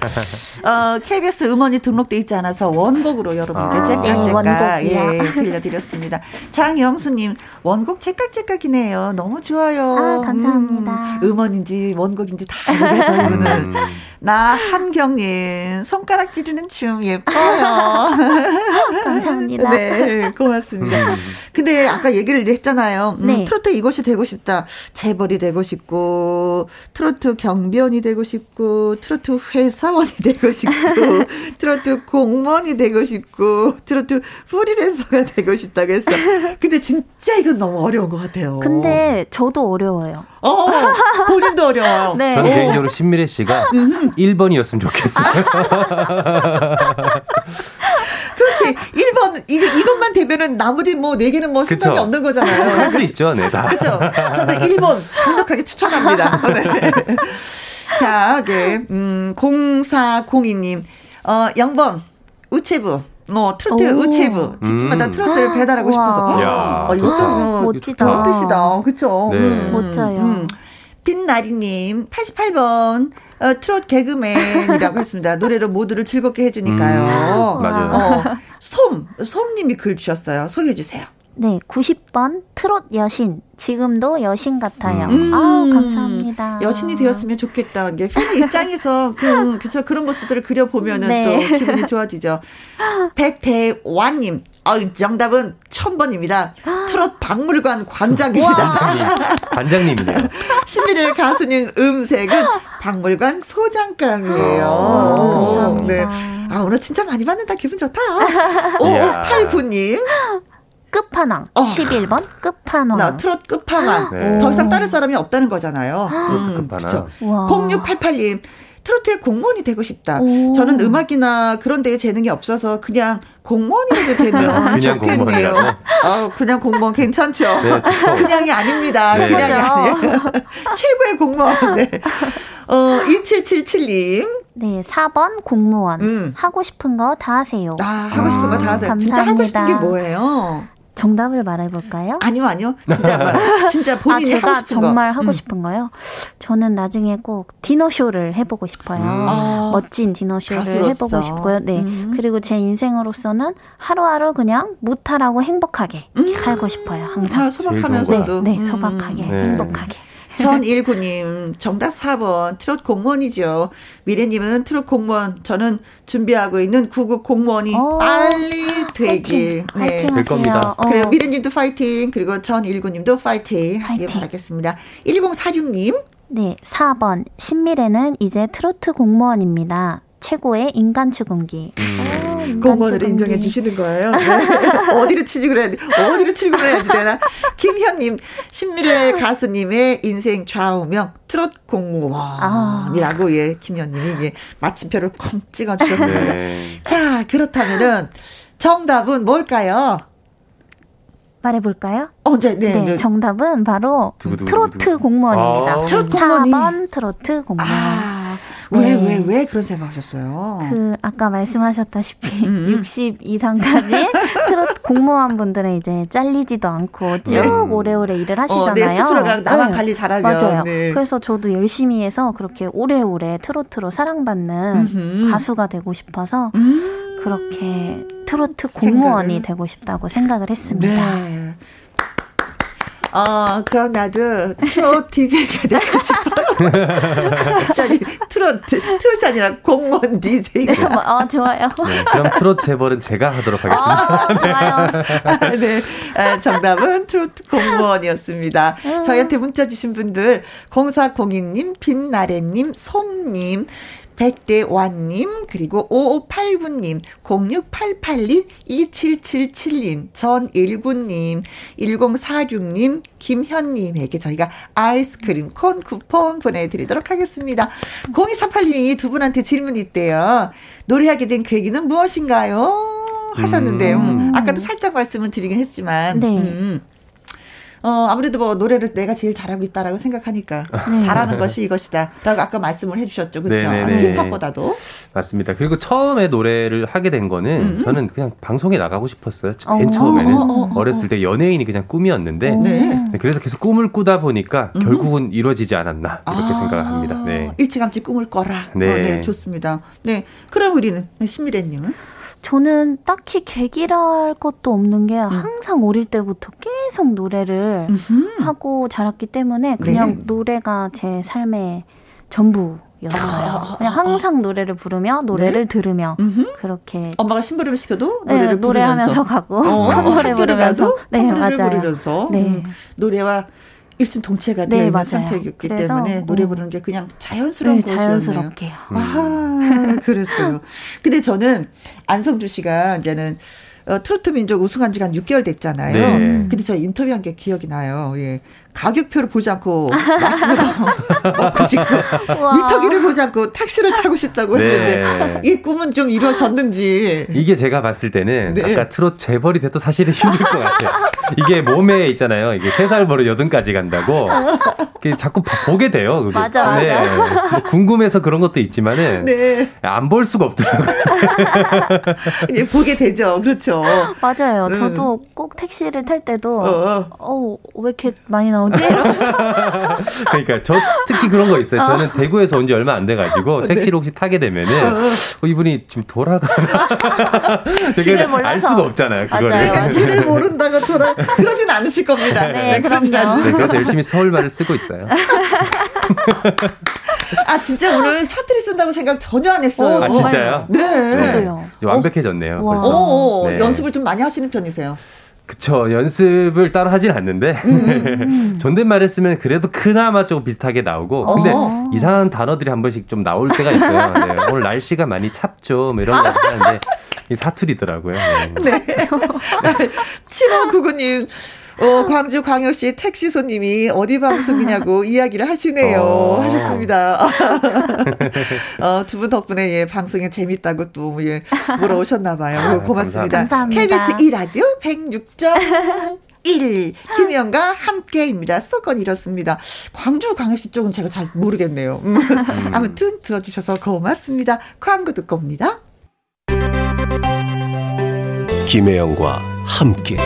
어, KBS 음원이 등록돼 있지 않아서 원곡으로 여러분께 아, 째깍째깍 네, 예, 들려드렸습니다. 장영수님 원곡 째깍째깍이네요. 너무 좋아요. 아, 감사합니다. 음, 음원인지 원곡인지 다 알겠어요. 이분은. 음. 나 한경님 손가락 찌르는 춤 예뻐요. 감사합니다. 네, 고맙습니다. 음. 근데 아까 얘기를 했잖아요. 음, 네. 트로트 이것이 되고 싶다. 재벌이 되고 싶고 트로트 경비원이 되고 싶고 트로트 회사원이 되고 싶고 트로트 공무원이 되고 싶고 트로트 프리랜서가 되고 싶다고 했어. 근데 진짜 이건 너무 어려운 것 같아요. 근데 저도 어려워요. 어, 본인도 어려워요. 네. 저는 개인적으로 신미래 씨가 1번이었으면 좋겠어요. 그렇지. 1번, 이거, 이것만 되면은 나머지 뭐, 4개는 뭐 상관이 그쵸. 없는 거잖아요. 할 수 있죠, 네, 다. 그죠. 저도 1번 강력하게 추천합니다. 네. 자, 네. 음, 0402님, 어, 0번, 우체부. 뭐 트로트 우체부 집집마다 음. 트로트를 배달하고 싶어서 야, 어, 이것도 뭐 멋지다. 좋은 뜻이다. 그렇죠. 네. 음. 멋져요. 음. 빛나리님 88번 어, 트롯 개그맨이라고 했습니다. 노래로 모두를 즐겁게 해주니까요. 음, 맞아요. 어, 솜 솜님이 글 주셨어요. 소개해 주세요. 네, 90번 트롯 여신. 지금도 여신 같아요. 음. 아 감사합니다. 여신이 되었으면 좋겠다. 이게 팬 입장에서 그, 그쵸, 그런 모습들을 그려보면은 네. 또 기분이 좋아지죠. 백대완님, 어, 정답은 1000번입니다. 트롯 박물관 관장입니다. 관장님이네요. 신비의 가수님 음색은 박물관 소장감이에요. 오, 감사합니다. 네. 아, 오늘 진짜 많이 받는다. 기분 좋다. 5589님. 끝판왕. 어. 11번 끝판왕. 나 트롯 끝판왕. 네. 더 이상 따를 사람이 없다는 거잖아요. 트로트 음, 끝판왕. 0688님. 트로트의 공무원이 되고 싶다. 오. 저는 음악이나 그런 데에 재능이 없어서 그냥 공무원이라도 되면 그냥 좋겠네요. 아, 그냥 공무원 괜찮죠? 네, 그냥이 아닙니다. 네. 그냥이 아니에요. 최고의 공무원. 네. 어, 2777님. 네, 4번 공무원. 음. 하고 싶은 거 다 하세요. 아, 하고 싶은 거다 아, 하세요. 감사합니다. 진짜 하고 싶은 게 뭐예요? 정답을 말해볼까요? 아니요, 아니요. 진짜, 진짜 본인이 아, 제가 하고 싶은 정말 거. 하고 음. 싶은 거요. 저는 나중에 꼭 디너쇼를 해보고 싶어요. 음. 아, 멋진 디너쇼를 가수로서. 해보고 싶고요. 네. 음. 그리고 제 인생으로서는 하루하루 그냥 무탈하고 행복하게 음. 살고 싶어요. 항상. 아, 소박하면서도. 네, 네 소박하게, 네. 행복하게. 전일구님, 정답 4번, 트롯 공무원이죠. 미래님은 트롯 공무원, 저는 준비하고 있는 구급 공무원이 오, 어. 빨리 되길. 파이팅, 네. 될 겁니다. 어. 그래요. 미래님도 파이팅, 그리고 전일구님도 파이팅 하시길 파이팅. 바라겠습니다. 1046님. 네, 4번. 신미래는 이제 트로트 공무원입니다. 최고의 인간 축음기. 음. 공무원을 인정해 주시는 거예요. 네. 어디로 취직을 해야 돼? 어디로 출근을 해야지 되나? 김현님, 신미래 가수님의 인생 좌우명 트롯 공무원이라고 아. 예 김현님이 예 마침표를 콩 찍어주셨습니다. 네. 자 그렇다면은 정답은 뭘까요? 말해볼까요? 어, 네, 네, 네, 네. 정답은 바로 두구두구두구. 트로트 공무원입니다. 아. 트로트 공무원이 4번 트로트 공무원. 아. 왜, 네. 왜, 왜 그런 생각 하셨어요? 그, 아까 말씀하셨다시피, 음. 60 음. 이상까지 트롯 공무원분들은 이제 잘리지도 않고 쭉 네. 오래오래 일을 하시잖아요. 어, 내 스스로가 나만 네. 관리 잘하면. 맞아요. 네. 그래서 저도 열심히 해서 그렇게 오래오래 트로트로 사랑받는 음흠. 가수가 되고 싶어서 음. 그렇게 트로트 공무원이 생각을. 되고 싶다고 생각을 했습니다. 네. 어, 그럼 나도 트롯 DJ가 되고 싶어요. 갑자기 트로트, 아니라 공무원 DJ가. 네, 뭐, 어, 좋아요. 네, 그럼 트롯 재벌은 제가 하도록 하겠습니다. 아, 좋아요. 아, 네. 아, 정답은 트로트 공무원이었습니다. 음. 저희한테 문자 주신 분들, 0402님, 빛나래님, 솜님, 백대완님, 그리고 5589님, 0688님, 2777님, 전일구님, 1046님, 김현님에게 저희가 아이스크림 콘 쿠폰 보내드리도록 하겠습니다. 0238님이 두 분한테 질문이 있대요. 노래하게 된 계기는 무엇인가요? 하셨는데요. 음. 아까도 살짝 말씀을 드리긴 했지만. 네. 음. 어, 아무래도 뭐 노래를 내가 제일 잘하고 있다라고 생각하니까 네. 잘하는 것이 이것이다. 라고 아까 말씀을 해주셨죠. 그렇죠? 힙합보다도. 맞습니다. 그리고 처음에 노래를 하게 된 거는 음. 저는 그냥 방송에 나가고 싶었어요. 맨 어. 처음에는. 어, 어, 렸을때 어. 연예인이 그냥 꿈이었는데. 네. 네. 그래서 계속 꿈을 꾸다 보니까 음. 결국은 이루어지지 않았나. 이렇게 아. 생각을 합니다. 네. 일찌감치 꿈을 꿔라. 네. 어, 네. 좋습니다. 네. 그럼 우리는 신미래님은? 저는 딱히 계기랄 것도 없는 게 음. 항상 어릴 때부터 계속 노래를 음흠. 하고 자랐기 때문에 그냥 네. 노래가 제 삶의 전부 였어요. 아, 그냥 항상 노래를 부르며 노래를 네? 들으며 음흠. 그렇게 엄마가 심부름을 시켜도 네, 노래를 네, 노래하면서 가고 어, 노래 부르면서 네 맞아요. 부르면서 네. 음, 노래와 일심동체가 되어 네, 있는 맞아요. 상태였기 때문에 노래 어. 부르는 게 그냥 자연스러운 네, 자연스럽게요. 아, 그랬어요. 근데 저는 안성주 씨가 이제는 어, 트로트 민족 우승한 지가 한 6개월 됐잖아요. 네. 근데 저 인터뷰한 게 기억이 나요. 예. 가격표를 보지 않고 맛있는 거 먹고 싶고 미터기를 보지 않고 택시를 타고 싶다고 네. 했는데 이 꿈은 좀 이루어졌는지 이게 제가 봤을 때는 네. 아까 트롯 재벌이 돼도 사실은 힘들 것 같아요. 이게 몸에 있잖아요. 이게 세 살 버릇 여든까지 간다고 자꾸 보게 돼요. 그게. 맞아, 네. 맞아. 뭐 궁금해서 그런 것도 있지만은 네. 안 볼 수가 없더라고요. 보게 되죠. 그렇죠. 맞아요. 음. 저도 꼭 택시를 탈 때도 어, 어, 왜 이렇게 많이 나오지? 그러니까 저 특히 그런 거 있어요. 저는 어. 대구에서 온 지 얼마 안 돼 가지고 네. 택시를 혹시 타게 되면은 어, 어 이분이 지금 돌아가나 되게 알 수가 없잖아요. 그거를. 맞아요, 맞아요. 길을 모른다가 돌아 그러진 않으실 겁니다. 네, 네 그럼요. 네, 그래서 열심히 서울말을 쓰고 있어요. 아 진짜 오늘 사투리 쓴다고 생각 전혀 안 했어요. 아 진짜요? 네. 네. 완벽해졌네요. 벌써. 오, 네. 연습을 좀 많이 하시는 편이세요? 그쵸 연습을 따로 하진 않는데 음. 존댓말을 쓰면 그래도 그나마 조금 비슷하게 나오고 근데 어. 이상한 단어들이 한 번씩 좀 나올 때가 있어요. 네. 오늘 날씨가 많이 찹죠 뭐 이런 거 하는데 이 사투리더라고요. 네. 네. 7599님 어, 광주 광역시 택시 손님이 어디 방송이냐고 이야기를 하시네요. 어. 하셨습니다. 어, 두 분 덕분에 예, 방송이 재밌다고 또 예, 물어오셨나 봐요. 아, 고맙습니다. 감사합니다. KBS 2라디오 106점 1 김혜영과 함께입니다. 수도권 이렇습니다. 광주 광역시 쪽은 제가 잘 모르겠네요. 음. 아무튼 들어주셔서 고맙습니다. 광고 듣고 옵니다. 김혜영과 함께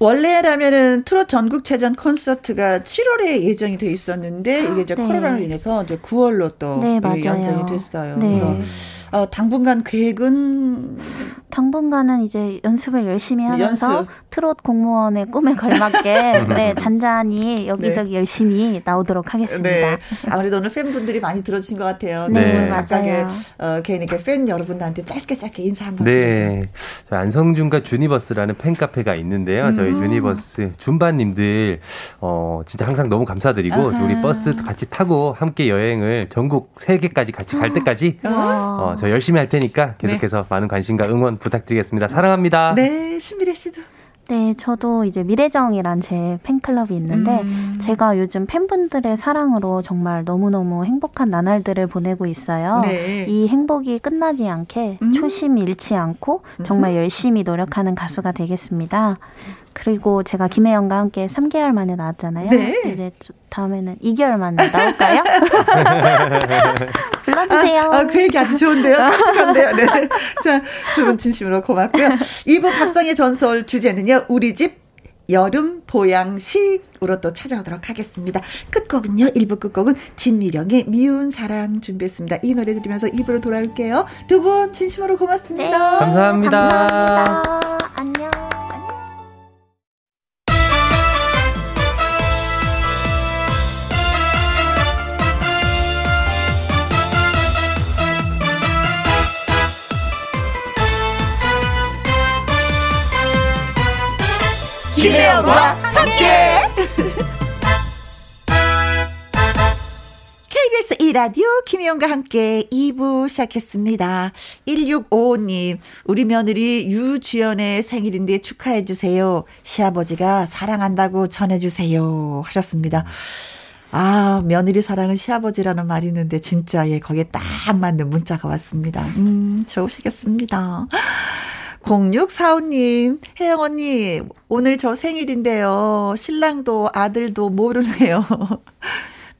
원래라면은 트롯 전국체전 콘서트가 7월에 예정이 돼 있었는데 이게 이제 네. 코로나로 인해서 이제 9월로 또 네, 연장이 됐어요. 네. 그래서 어, 당분간 계획은 당분간은 이제 연습을 열심히 하면서 연습. 트롯 공무원의 꿈에 걸맞게 네, 잔잔히 여기저기 네. 열심히 나오도록 하겠습니다. 네. 아무래도 오늘 팬분들이 많이 들어주신 것 같아요. 네, 맞아요. 어, 개인에게 팬 여러분들한테 짧게 짧게 인사 한번 네. 드리죠. 안성준과 주니버스라는 팬카페가 있는데요. 음. 저희 주니버스 준바님들 어, 진짜 항상 너무 감사드리고 아하. 우리 버스 같이 타고 함께 여행을 전국 세계까지 같이 갈 때까지 어, 저 열심히 할 테니까 계속해서 네. 많은 관심과 응원 부탁드리겠습니다. 사랑합니다. 네, 신미래 씨도. 네, 저도 이제 미래정이란 제 팬클럽이 있는데 음. 제가 요즘 팬분들의 사랑으로 정말 너무너무 행복한 나날들을 보내고 있어요. 네. 이 행복이 끝나지 않게 음. 초심 잃지 않고 정말 열심히 노력하는 가수가 되겠습니다. 그리고 제가 김혜영과 함께 3개월 만에 나왔잖아요. 네. 이제 다음에는 2개월 만에 나올까요? 불러주세요. 아, 아, 그 얘기 아주 좋은데요. 깜찍한데요. 네. 자, 두 분 진심으로 고맙고요. 2부 밥상의 전설 주제는요. 우리 집 여름 보양식으로 또 찾아오도록 하겠습니다. 끝곡은요. 1부 끝곡은 진미령의 미운 사랑 준비했습니다. 이 노래 들으면서 2부로 돌아올게요. 두 분 진심으로 고맙습니다. 네, 감사합니다. 감사합니다. 안녕. 김혜영과 함께. KBS 2라디오 김혜영과 함께 2부 시작했습니다. 1655님, 우리 며느리 유주연의 생일인데 축하해주세요. 시아버지가 사랑한다고 전해주세요. 하셨습니다. 아, 며느리 사랑은 시아버지라는 말이 있는데, 진짜, 예, 거기에 딱 맞는 문자가 왔습니다. 음, 좋으시겠습니다. 0645님, 혜영 언니, 오늘 저 생일인데요. 신랑도 아들도 모르네요.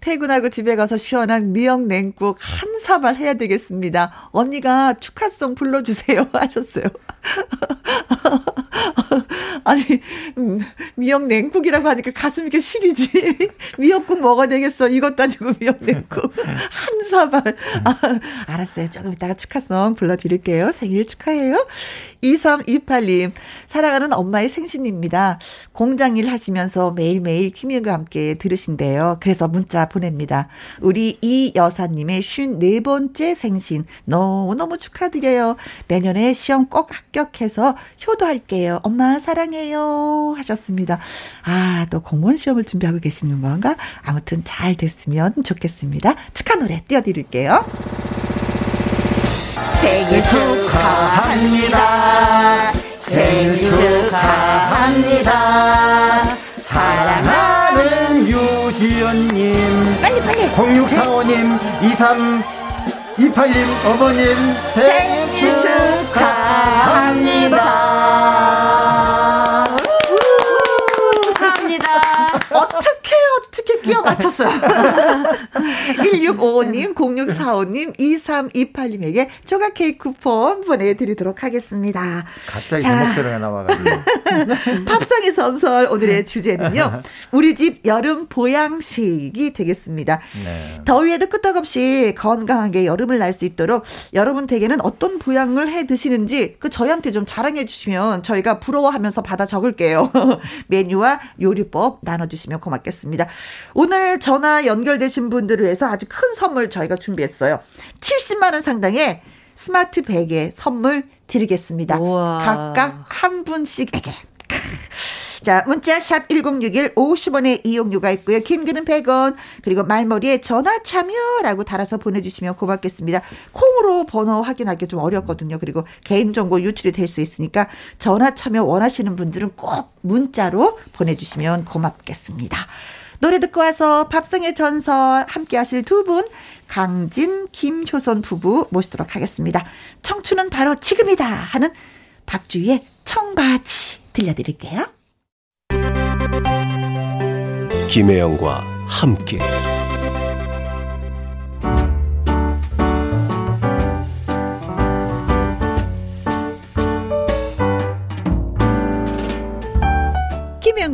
퇴근하고 집에 가서 시원한 미역 냉국 한 사발 해야 되겠습니다. 언니가 축하송 불러주세요. 하셨어요. 아니, 음, 미역 냉국이라고 하니까 가슴이 이렇게 시리지. 미역국 먹어야 되겠어. 이것 따지고 미역 냉국. 한 사발. 아, 알았어요. 조금 이따가 축하송 불러드릴게요. 생일 축하해요. 2328님, 사랑하는 엄마의 생신입니다. 공장일 하시면서 매일매일 김희영과 함께 들으신대요. 그래서 문자 보냅니다. 우리 이 여사님의 54번째 생신 너무너무 축하드려요. 내년에 시험 꼭 합격해서 효도할게요. 엄마 사랑해요. 하셨습니다. 아, 또 공무원 시험을 준비하고 계시는 건가? 아무튼 잘 됐으면 좋겠습니다. 축하 노래 띄워드릴게요. 생일 축하합니다. 생일 축하합니다. 사랑하는 유지연님, 빨리 빨리. 0645님, 2328님, 어머님, 생일 축하합니다. 어떻게 어떻게 끼워 맞췄어요. 1655님, 0645님, 2328님에게 조각 케이크 쿠폰 보내드리도록 하겠습니다. 갑자기 제 목소리가 나와가지고. 팝상의 전설 오늘의 주제는요. 우리 집 여름 보양식이 되겠습니다. 네. 더위에도 끄떡없이 건강하게 여름을 날 수 있도록 여러분 댁에는 어떤 보양을 해 드시는지 그 저희한테 좀 자랑해 주시면 저희가 부러워하면서 받아 적을게요. 메뉴와 요리법 나눠주시면 고맙겠습니다. 오늘 전화 연결되신 분들을 위해서 아주 큰 선물 저희가 준비했어요. 70만 원 상당의 스마트 베개 선물 드리겠습니다. 우와. 각각 한 분씩에게. 자, 문자 샵 1061 50원의 이용료가 있고요. 긴 글은 100원. 그리고 말머리에 전화 참여라고 달아서 보내 주시면 고맙겠습니다. 콩으로 번호 확인하기 좀 어렵거든요. 그리고 개인 정보 유출이 될 수 있으니까 전화 참여 원하시는 분들은 꼭 문자로 보내 주시면 고맙겠습니다. 노래 듣고 와서 밥상의 전설 함께 하실 두 분, 강진, 김효선 부부 모시도록 하겠습니다. 청춘은 바로 지금이다 하는 박주희의 청바지 들려드릴게요. 김혜영과 함께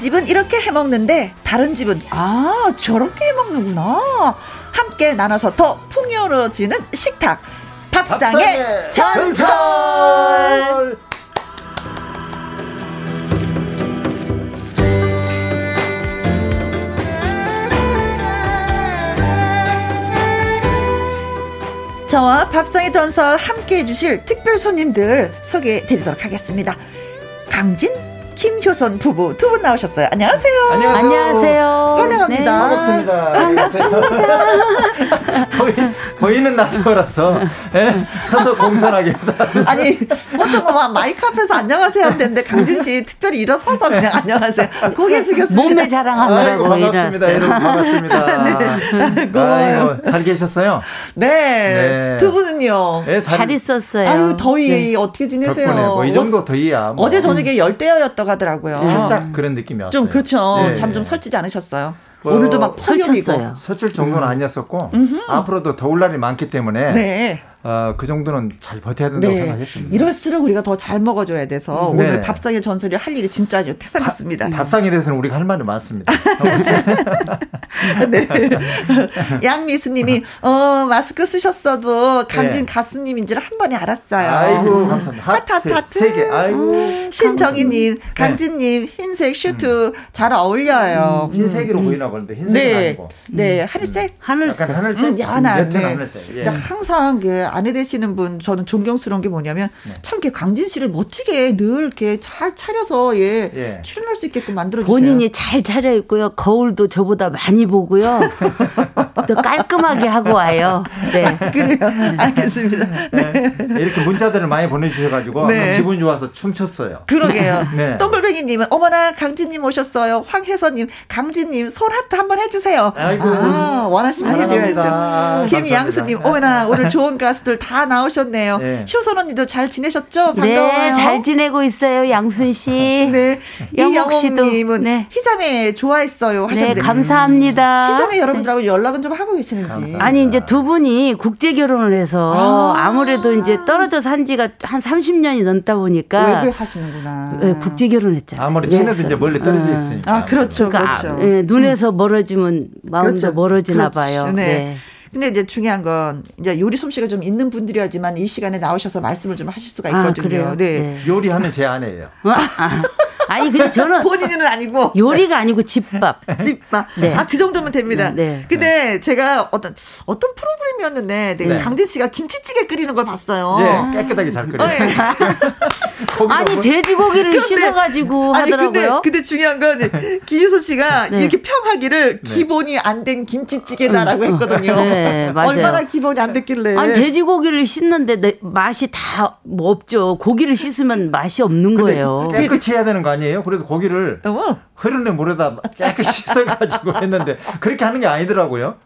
집은 이렇게 해 먹는데 다른 집은 아 저렇게 해 먹는구나. 함께 나눠서 더 풍요로워지는 식탁 밥상의, 밥상의 전설. 전설. 저와 밥상의 전설 함께 해주실 특별 손님들 소개해 드리도록 하겠습니다. 강진 김효선 부부 두 분 나오셨어요. 안녕하세요. 안녕하세요. 안녕하세요. 환영합니다. 네. 반갑습니다. 반갑습니다. 보이, 보이는 나무라서 예? 서서 공손하게 아니 보통 뭐 마이크 앞에서 안녕하세요 하면 되는데 강진 씨 특별히 일어서서 그냥 안녕하세요. 고개 숙였습니다. 몸매 자랑하느라고 반갑습니다. 여러분 반갑습니다. 네. 아이고, 잘 계셨어요? 네. 네. 두 분은요? 네, 잘, 잘, 있었어요. 아유 더위 네. 어떻게 지내세요? 뭐이 정도 더위야. 뭐. 어제 저녁에 열대야였다고 하더라고요. 살짝 그런 느낌이 왔어요. 좀 그렇죠. 네. 잠좀 설치지 않으셨어요? 어, 오늘도 막 폭염이고 설칠 정도는 음. 아니었었고 음흠. 앞으로도 더울 날이 많기 때문에 네. 어, 그 정도는 잘 버텨야 된다고 네. 생각했습니다. 이럴수록 우리가 더 잘 먹어줘야 돼서 네. 오늘 밥상의 전설이 할 일이 진짜 아주 태산했습니다. 밥상에 대해서는 우리가 할 말이 많습니다. 네. 양미수님이 어 마스크 쓰셨어도 강진 네. 가수님인 줄한 번에 알았어요. 아이고 감사합니다. 하트 하트 하트. 세 개. 아이고. 신정희님, 네. 강진님 흰색 슈트 음. 잘 어울려요. 음, 흰색으로 음. 보이나 보는데 흰색이 네. 아니고. 네 하늘색. 하늘색. 약간 하늘색. 음, 야나. 네. 하늘색. 예. 항상 그 아내 되시는 분 저는 존경스러운 게 뭐냐면 네. 참 이렇게 강진 씨를 멋지게 늘 이렇게 잘 차려서 예, 예. 출연할 수 있게끔 만들어 주세요. 본인이 잘 차려 입고요. 거울도 저보다 많이 보고요. 또 깔끔하게 하고 와요. 네. 그래요. 네. 알겠습니다. 네. 네. 이렇게 문자들을 많이 보내주셔가지고 네. 기분 좋아서 춤췄어요. 그러게요. 네. 동글뱅이님은 어머나 강진님 오셨어요. 황혜선님, 강진님 손 하트 한번 해주세요. 아이고. 아, 원하시면 해드려야죠. 김양수님, 어머나 오늘 좋은 가수 가수들 다 나오셨네요. 네. 효선 언니도 잘 지내셨죠? 네, 반가워요. 네, 잘 지내고 있어요. 양순 씨. 네. 이영옥 씨도 네. 희자매 좋아했어요 하셨는데. 네, 감사합니다. 희자매 여러분들하고 연락은 좀 하고 계시는지. 감사합니다. 아니 이제 두 분이 국제 결혼을 해서 아~ 무래도 이제 떨어져 산 지가 한 30년이 넘다 보니까 외국에 사시는구나. 네, 국제 결혼했잖아요. 아무리 친해도 이제 멀리 떨어져 있으니까. 아, 그렇죠. 그러니까 그렇죠. 네, 눈에서 멀어지면 마음도 그렇죠. 멀어지나 그렇죠. 봐요. 네. 네. 근데 이제 중요한 건 이제 요리 솜씨가 좀 있는 분들이야지만 이 시간에 나오셔서 말씀을 좀 하실 수가 아, 있거든요. 아, 네. 네. 요리하면 제 아내예요. 어? 아. 아니 근데 저는 본인은 아니고 요리가 아니고 집밥. 집밥. 네. 아그 정도면 됩니다. 네. 근데 네. 제가 어떤 어떤 프로그램이었는데 네. 강진 씨가 김치찌개 끓이는 걸 봤어요. 네, 깨끗하게 잘 끓여요. 어, 예. 아니 돼지고기를 씻어가지고 하더라고요. 근데, 근데 중요한 건 김유소 씨가 네. 이렇게 평하기를 네. 기본이 안 된 김치찌개다라고 했거든요. 네, 맞아요. 얼마나 기본이 안 됐길래. 아니 돼지고기를 씻는데 맛이 다 뭐 없죠. 고기를 씻으면 맛이 없는 거예요. 깨끗이 해야 되는 거 아니에요? 그래서 고기를 흐르는 물에다 깨끗이 씻어가지고 했는데 그렇게 하는 게 아니더라고요.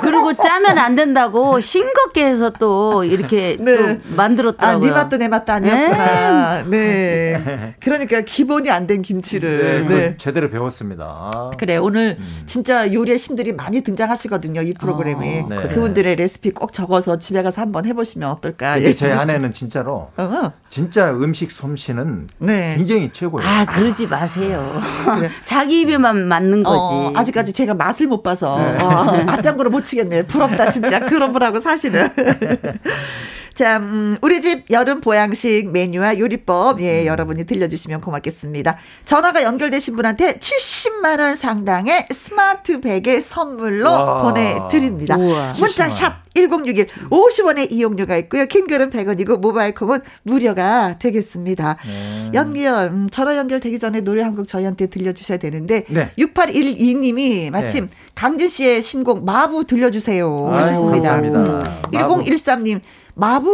그리고 짜면 안 된다고 싱겁게 해서 또 이렇게 네. 또 만들었더라고요. 아, 네 맛도 내 맛도 아니었구나. 네. 네. 그러니까 기본이 안 된 김치를 네, 네. 제대로 배웠습니다. 그래 오늘 음. 진짜 요리의 신들이 많이 등장하시거든요 이 프로그램에 어, 네. 그분들의 레시피 꼭 적어서 집에 가서 한번 해보시면 어떨까. 예. 제 아내는 진짜로 어. 진짜 음식 솜씨는 네. 굉장히 최고예요. 아 그러지 마세요. 그래. 자기 입에만 맞는 어, 거지. 어, 아직까지 제가 맛을 못 봐서 네. 어, 맞장구를 못 치겠네. 부럽다 진짜 그런 분하고 사시는. 자, 음, 우리 집 여름 보양식 메뉴와 요리법, 예, 음. 여러분이 들려주시면 고맙겠습니다. 전화가 연결되신 분한테 70만 원 상당의 스마트 베개 선물로 와. 보내드립니다. 우와. 문자 샵 1061, 50원의 이용료가 있고요. 킹글은 100원이고, 모바일 콩은 무료가 되겠습니다. 네. 연결, 음, 전화 연결되기 전에 노래 한 곡 저희한테 들려주셔야 되는데, 네. 6812님이 마침 네. 강진 씨의 신곡 마부 들려주세요. 하셨습니다. 감사합니다. 1013님, 마부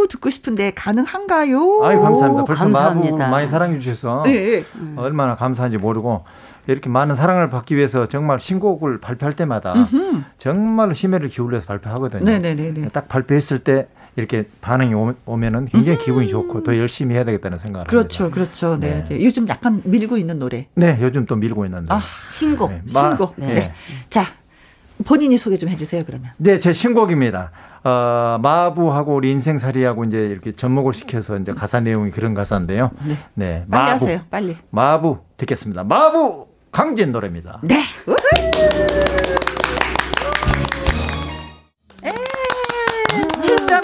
듣고 싶은데 가능한가요? 아유 감사합니다. 벌써 감사합니다. 마부 많이 사랑해 주셔서 네. 얼마나 감사한지 모르고 이렇게 많은 사랑을 받기 위해서 정말 신곡을 발표할 때마다 음흠. 정말 심혈을 기울여서 발표하거든요. 네네네. 딱 발표했을 때 이렇게 반응이 오면은 굉장히 음흠. 기분이 좋고 더 열심히 해야 되겠다는 생각을 그렇죠, 합니다. 그렇죠. 네. 네. 요즘 약간 밀고 있는 노래. 네, 요즘 또 밀고 있는 노래. 아, 신곡. 네. 신곡. 네. 네. 자, 본인이 소개 좀 해주세요, 그러면. 네, 제 신곡입니다. 어, 마부하고 우리 인생살이하고 이제 이렇게 접목을 시켜서 이제 가사 내용이 그런 가사인데요. 네. 네 빨리 마부. 하세요, 빨리. 마부 듣겠습니다. 마부 강진 노래입니다. 네.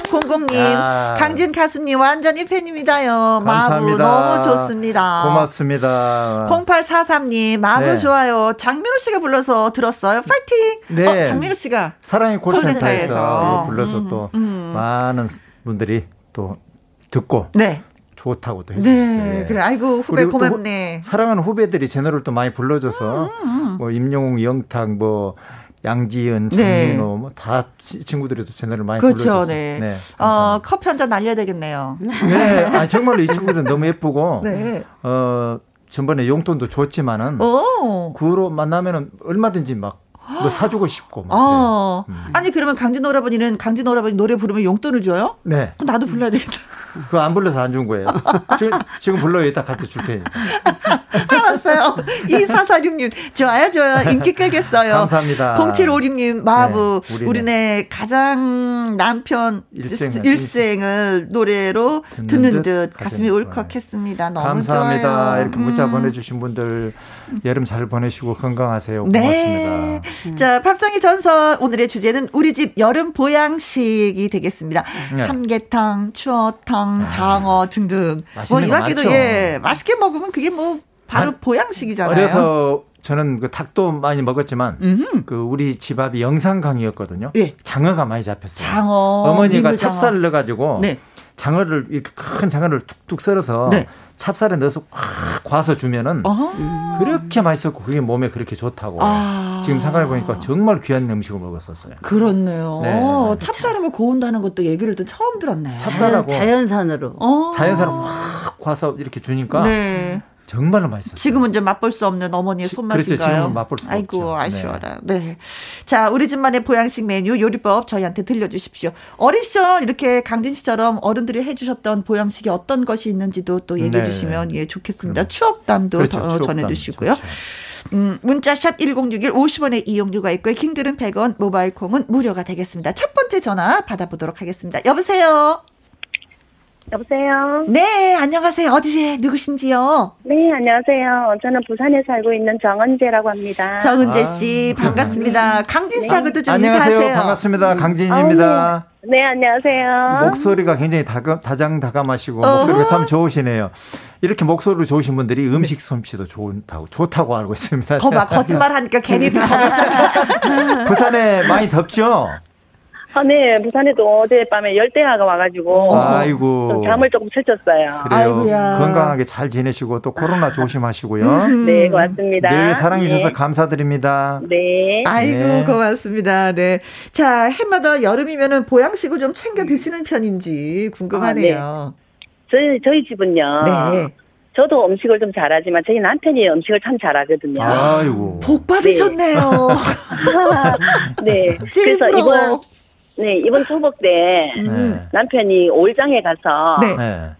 7300님, 아. 강진 가수님 완전히 팬입니다요. 감사합니다. 마부 너무 좋습니다. 고맙습니다. 0843님, 마부 네. 좋아요. 장민호 씨가 불러서 들었어요. 파이팅! 네. 어, 장민호 씨가. 사랑의 콜센터에서 네, 불러서 음, 또 음. 많은 분들이 또 듣고 네. 좋다고 또 해주셨어요. 네, 그래. 아이고 후배 고맙네. 사랑하는 후배들이 제 노래를 또 많이 불러줘서 음, 음, 음. 뭐 임영웅, 영탁, 뭐 양지은, 네. 장민호 네. 뭐 뭐다 친구들이 또제 노래를 많이 그렇죠, 불러줘서. 네. 네 어, 커피 한 잔 날려야 되겠네요. 네, 아, 정말로 이 친구들은 너무 예쁘고 네. 어 전번에 용돈도 줬지만은 오. 그로 만나면은 얼마든지 막 뭐 사주고 싶고. 막. 아, 네. 음. 아니 그러면 강진 오라버니는 강진 오라버니 노래 부르면 용돈을 줘요? 네. 그럼 나도 불러야 되겠다. 그거 안 불러서 안 준 거예요. 지금, 지금 불러요. 이따 갈때 줄 테니까. 알았어요. 이사사육님 좋아요, 좋아요. 인기 끌겠어요. 감사합니다. 0756님, 마부. 네, 우리네 가장 남편 일생을, 일생을 노래로 듣는, 듣는 듯, 가슴이 울컥했습니다. 너무 감사합니다. 좋아요. 이렇게 문자 음. 보내주신 분들 여름 잘 보내시고 건강하세요. 고맙습니다. 네. 음. 자, 밥상의 전설 오늘의 주제는 우리 집 여름 보양식이 되겠습니다. 네. 삼계탕, 추어탕, 아. 장어 등등. 뭐이 밖에도 예, 맛있게 먹으면 그게 뭐 바로 한, 보양식이잖아요. 그래서 저는 그 닭도 많이 먹었지만 음흠. 그 우리 집 앞이 영산강이었거든요. 예. 장어가 많이 잡혔어요. 장어. 어머니가 찹쌀을 넣어 가지고 네. 장어를 이렇게 큰 장어를 툭툭 썰어서 네. 찹쌀에 넣어서 확 과서 주면은 어허. 그렇게 맛있었고 그게 몸에 그렇게 좋다고 아. 지금 생각해 보니까 정말 귀한 음식을 먹었었어요. 그렇네요. 네. 찹쌀을 고운다는 것도 얘기를 또 처음 들었네요. 찹쌀하고 자연 산으로 어. 자연산으로 확 과서 이렇게 주니까 네. 정말로 맛있어요. 지금은 이제 맛볼 수 없는 어머니의 손맛인가요? 그렇죠. 지금은 맛볼 수 아이고, 없죠. 아쉬워라. 네. 네. 자, 우리 집만의 보양식 메뉴 요리법 저희한테 들려주십시오. 어린 시절 이렇게 강진 씨처럼 어른들이 해주셨던 보양식이 어떤 것이 있는지도 또 얘기해 네. 주시면 예 좋겠습니다. 그럼. 추억담도 그렇죠. 더 추억담. 전해주시고요. 음, 문자샵 1061 50원의 이용료가 있고요. 킹들은 100원, 모바일 콩은 무료가 되겠습니다. 첫 번째 전화 받아보도록 하겠습니다. 여보세요? 여보세요? 네, 안녕하세요. 어디에 누구신지요? 네, 안녕하세요. 저는 부산에 살고 있는 정은재라고 합니다. 정은재 씨, 아, 반갑습니다. 강진 씨하고도 좀 안녕하세요. 인사하세요. 반갑습니다. 강진입니다. 아, 네. 네. 안녕하세요. 목소리가 굉장히 다가, 다장다감하시고 어허. 목소리가 참 좋으시네요. 이렇게 목소리로 좋으신 분들이 음식 솜씨도 좋다고 좋다고 알고 있습니다. 거봐 거짓말 하니까 괜히 더 부산에 많이 덥죠? 아, 네. 부산에도 어젯밤에 열대야가 와가지고. 아이고. 잠을 조금 설쳤어요. 그래요. 아이고야. 건강하게 잘 지내시고 또 코로나 조심하시고요. 음. 네, 고맙습니다. 늘 사랑해주셔서 네. 감사드립니다. 네. 아이고, 네. 고맙습니다. 네. 자, 해마다 여름이면은 보양식을 좀 챙겨 드시는 편인지 궁금하네요. 아, 네. 저희, 저희 집은요. 네. 저도 음식을 좀 잘하지만 저희 남편이 음식을 참 잘하거든요. 아이고. 복 받으셨네요. 네. 네. 그래서 이번 네, 이번 초복 때 음. 남편이 올장에 가서 네,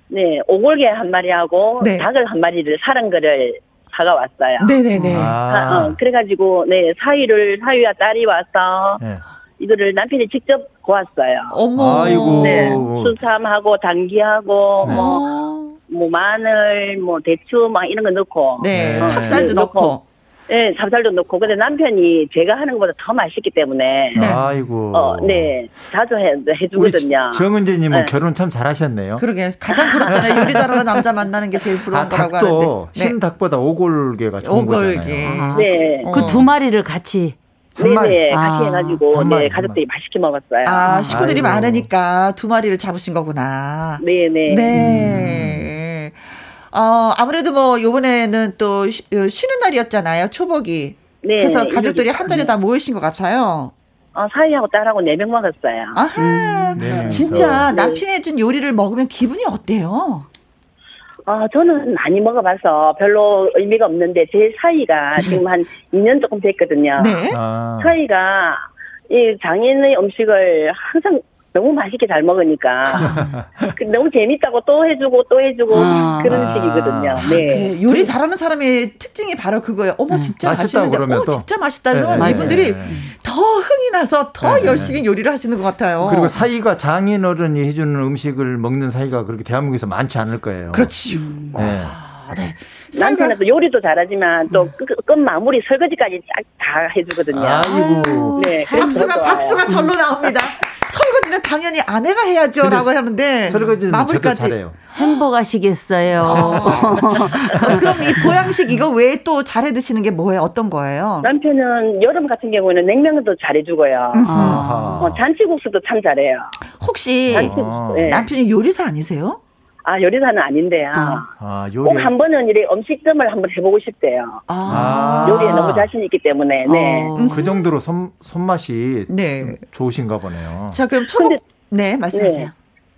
네 오골개 한 마리하고 네. 닭을 한 마리를 사는 거를 사가 왔어요. 네네네. 아. 어, 그래가지고 네 사위를 사위와 딸이 와서 네. 이거를 남편이 직접 구웠어요. 어머. 아이고. 네, 수삼하고 당귀하고 네. 뭐. 뭐 마늘, 뭐 대추 막 이런 거 넣고, 네, 어, 찹쌀도 넣고, 넣고 네, 찹쌀도 넣고 근데 남편이 제가 하는 것보다 더 맛있기 때문에 네. 아이고. 어, 네. 자주 해 해주거든요. 정은재 님은 네. 결혼 참 잘하셨네요. 그러게 가장 부럽잖아요. 요리 잘하는 남자 만나는 게 제일 부러운 아, 거라고 닭도 하는데. 네. 흰 닭보다 오골개가 좋은 오골개. 거잖아요. 아, 네. 어. 그두 마리를 같이 네네 같이 아, 해가지고 네 가족들이 맛있게 먹었어요. 아 식구들이 아이고. 많으니까 두 마리를 잡으신 거구나. 네네. 네. 음. 어 아무래도 뭐 요번에는 또 어, 쉬는 날이었잖아요 초복이. 네. 그래서 가족들이 한 자리에 다 모이신 것 같아요. 어, 사위하고 딸하고 네명 먹었어요. 아하. 음, 네. 진짜 네. 남편이 해준 요리를 먹으면 기분이 어때요? 어, 저는 많이 먹어봐서 별로 의미가 없는데 제 사이가 지금 한 2년 조금 됐거든요. 네. 아. 사이가 이 장인의 음식을 항상 너무 맛있게 잘 먹으니까 그 너무 재밌다고 또 해주고 또 해주고 아, 그런 식이거든요. 네. 그래, 요리 잘하는 사람의 특징이 바로 그거예요. 어머 음, 진짜 맛있는데, 어 진짜 맛있다 이러면 네, 이분들이 네. 더 흥이 나서 더 네, 네, 열심히 요리를 하시는 것 같아요. 그리고 사이가 장인 어른이 해주는 음식을 먹는 사이가 그렇게 대한민국에서 많지 않을 거예요. 그렇지. 네. 아, 네. 남편은 또 요리도 잘하지만 또 끝, 끝 마무리 설거지까지 쫙 다 해주거든요. 아이고. 네. 박수가 박수가 절로 나옵니다. 설거지는 당연히 아내가 해야죠라고 하는데 설거지는 마무리까지 잘해요. 행복하시겠어요. 어. 그럼 이 보양식 이거 외에 또 잘해 드시는 게 뭐예요? 어떤 거예요? 남편은 여름 같은 경우에는 냉면도 잘해 주고요. 어, 잔치국수도 참 잘해요. 혹시 잔치, 네. 남편이 요리사 아니세요? 아, 요리사는 아닌데요. 아, 아 요리. 꼭한 번은 이래 음식점을 한번 해보고 싶대요. 아. 요리에 너무 자신 있기 때문에, 네. 어. 그 정도로 손, 손맛이 네. 좋으신가 보네요. 자, 그럼 근데, 네, 말씀하세요. 네.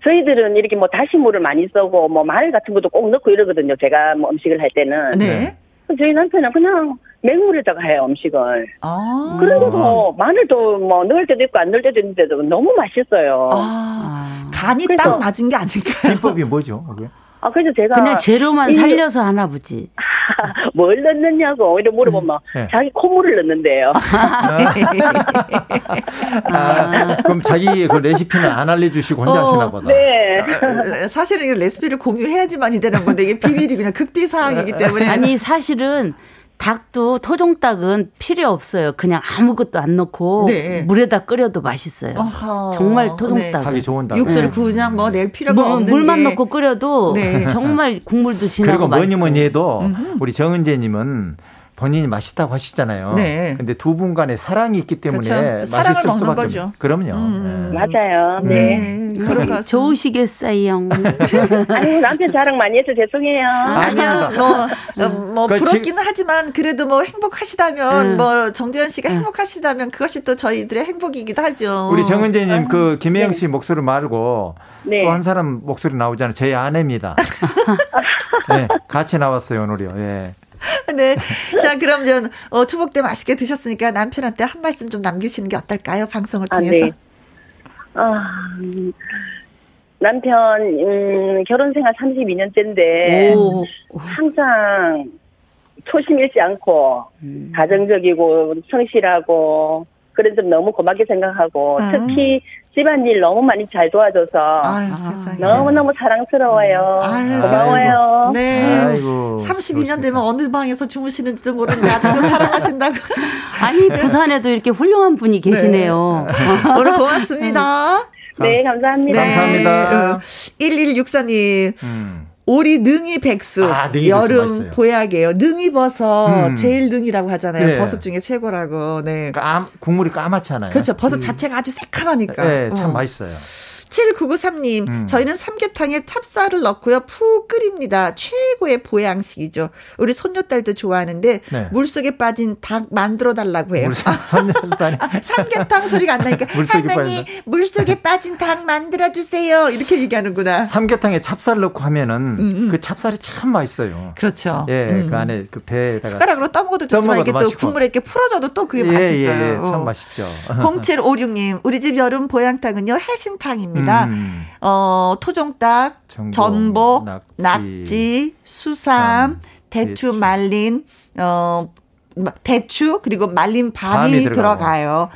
저희들은 이렇게 뭐 다시물을 많이 써고 뭐 마늘 같은 것도 꼭 넣고 이러거든요. 제가 뭐 음식을 할 때는. 네. 저희 남편은 그냥 맹물에다가 해요 음식을. 아. 그런데도 마늘도 뭐 넣을 때도 있고 안 넣을 때도 있는데도 너무 맛있어요. 아. 간이 딱 맞은 게 아닐까요? 비법이 뭐죠? 아, 그래서 제가. 그냥 재료만 살려서 하나 보지. 뭘 넣느냐고, 이래 물어보면, 네. 자기 콧물을 넣는데요. 아, 그럼 자기 그 레시피는 안 알려주시고 혼자 어, 하시나 보다. 네. 아, 사실은 레시피를 공유해야지만이 되는 건데, 이게 비밀이 그냥 극비 사항이기 때문에. 아니, 사실은 닭도 토종닭은 필요 없어요. 그냥 아무것도 안 넣고 네. 물에다 끓여도 맛있어요. 어허. 정말 토종닭. 닭이 좋은 닭. 육수를 네. 그냥 뭐 낼 필요가 뭐, 없는 물만 넣고 끓여도 네. 정말 국물도 진하고 그리고 뭐니 뭐니 해도 우리 정은재님은 본인이 맛있다고 하시잖아요. 네. 근데 두 분 간에 사랑이 있기 때문에 그렇죠. 맛있을 수밖에 없는 거죠. 그럼요. 음. 네. 맞아요. 네. 네. 그런 좋으시겠어요. 아니 남편 자랑 많이 해서 죄송해요. 아니요. 뭐, 어, 뭐그 부럽기는 하지만 그래도 뭐 행복하시다면 음. 뭐 정재현 씨가 음. 행복하시다면 그것이 또 저희들의 행복이기도 하죠. 우리 정은재 님그 아, 김혜영 씨 네. 목소리 말고 네. 또한 사람 목소리 나오잖아요. 제 아내입니다. 네, 같이 나왔어요, 오늘이요. 예. 네. 자, 그럼 전 어, 초복 때 맛있게 드셨으니까 남편한테 한 말씀 좀 남기시는 게 어떨까요? 방송을 통해서. 아, 네. 아, 남편 음, 결혼 생활 32년째인데 오. 항상 초심 잃지 않고 음. 가정적이고 성실하고 그런 점 너무 고맙게 생각하고 음. 특히 집안일 너무 많이 잘 도와줘서 아유, 너무너무 사랑스러워요. 아유, 고마워요. 네. 아이고, 32년 되면 어느 방에서 주무시는지도 모르는데 아직도 사랑하신다고. 아니, 부산에도 이렇게 훌륭한 분이 네. 계시네요. 네. 오늘 고맙습니다. 네, 감사합니다. 감사합니다. 1164님. 음. 오리 능이 백수 아, 능이 여름 보약이에요. 능이 버섯 음. 제일 능이라고 하잖아요. 네. 버섯 중에 최고라고. 네. 까, 국물이 까맣잖아요. 그렇죠. 버섯 음. 자체가 아주 새카마니까. 네, 참 어. 맛있어요. 7993님, 음. 저희는 삼계탕에 찹쌀을 넣고요. 푹 끓입니다. 최고의 보양식이죠. 우리 손녀딸도 좋아하는데, 네. 물속에 빠진 닭 만들어 달라고 해요. 손녀딸이. 삼계탕 소리가 안 나니까, 물속에 할머니, 빠진 물속에 빠진 닭 만들어 주세요. 이렇게 얘기하는구나. 삼계탕에 찹쌀 넣고 하면은, 음, 음. 그 찹쌀이 참 맛있어요. 그렇죠. 예, 음. 그 안에 그 배에다가. 숟가락으로 떠먹어도 좋지만, 이게 또 국물에 이렇게 풀어줘도 또 그게 예, 맛있어요. 예, 예, 참 맛있죠. 0756님, 우리 집 여름 보양탕은요, 해신탕입니다. 있습니다. 음. 어, 토종닭, 전복, 낙지, 낙지 수삼, 대추 말린, 어, 배추 그리고 말린 밤이, 밤이 들어가요.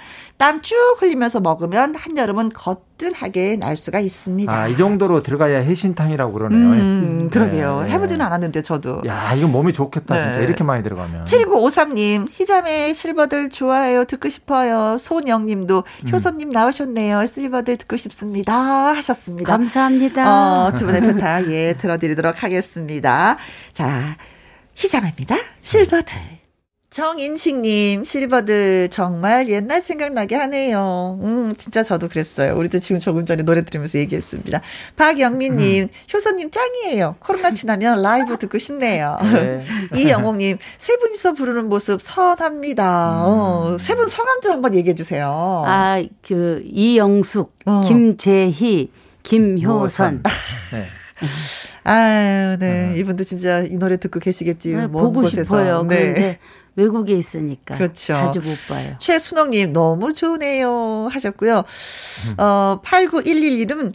땀 쭉 흘리면서 먹으면 한여름은 거뜬하게 날 수가 있습니다. 아, 이 정도로 들어가야 해신탕이라고 그러네요. 음, 그러게요. 네, 해보지는 않았는데 저도. 야, 이건 몸이 좋겠다. 네. 진짜 이렇게 많이 들어가면. 7953님, 희자매 실버들 좋아해요. 듣고 싶어요. 손영 님도 음. 효선님 나오셨네요. 실버들 듣고 싶습니다. 하셨습니다. 감사합니다. 어, 두 분의 부탁, 예, 들어드리도록 하겠습니다. 자, 희자매입니다. 실버들. 정인식님, 실버들 정말 옛날 생각나게 하네요. 음, 진짜 저도 그랬어요. 우리도 지금 조금 전에 노래 들으면서 얘기했습니다. 박영민님, 음. 효선님 짱이에요. 코로나 지나면 라이브 듣고 싶네요. 네. 이영옥님, 세 분이서 부르는 모습 선합니다. 어, 음. 어, 세 분 성함 좀 한번 얘기해 주세요. 아, 그, 이영숙, 어. 김재희, 김효선. 네. 아유, 네. 어. 이분도 진짜 이 노래 듣고 계시겠지. 네, 보고 곳에서. 싶어요. 네. 그런데 외국에 있으니까 그렇죠. 자주 못 봐요. 최순옥님 너무 좋네요 하셨고요. 음. 어 8911님은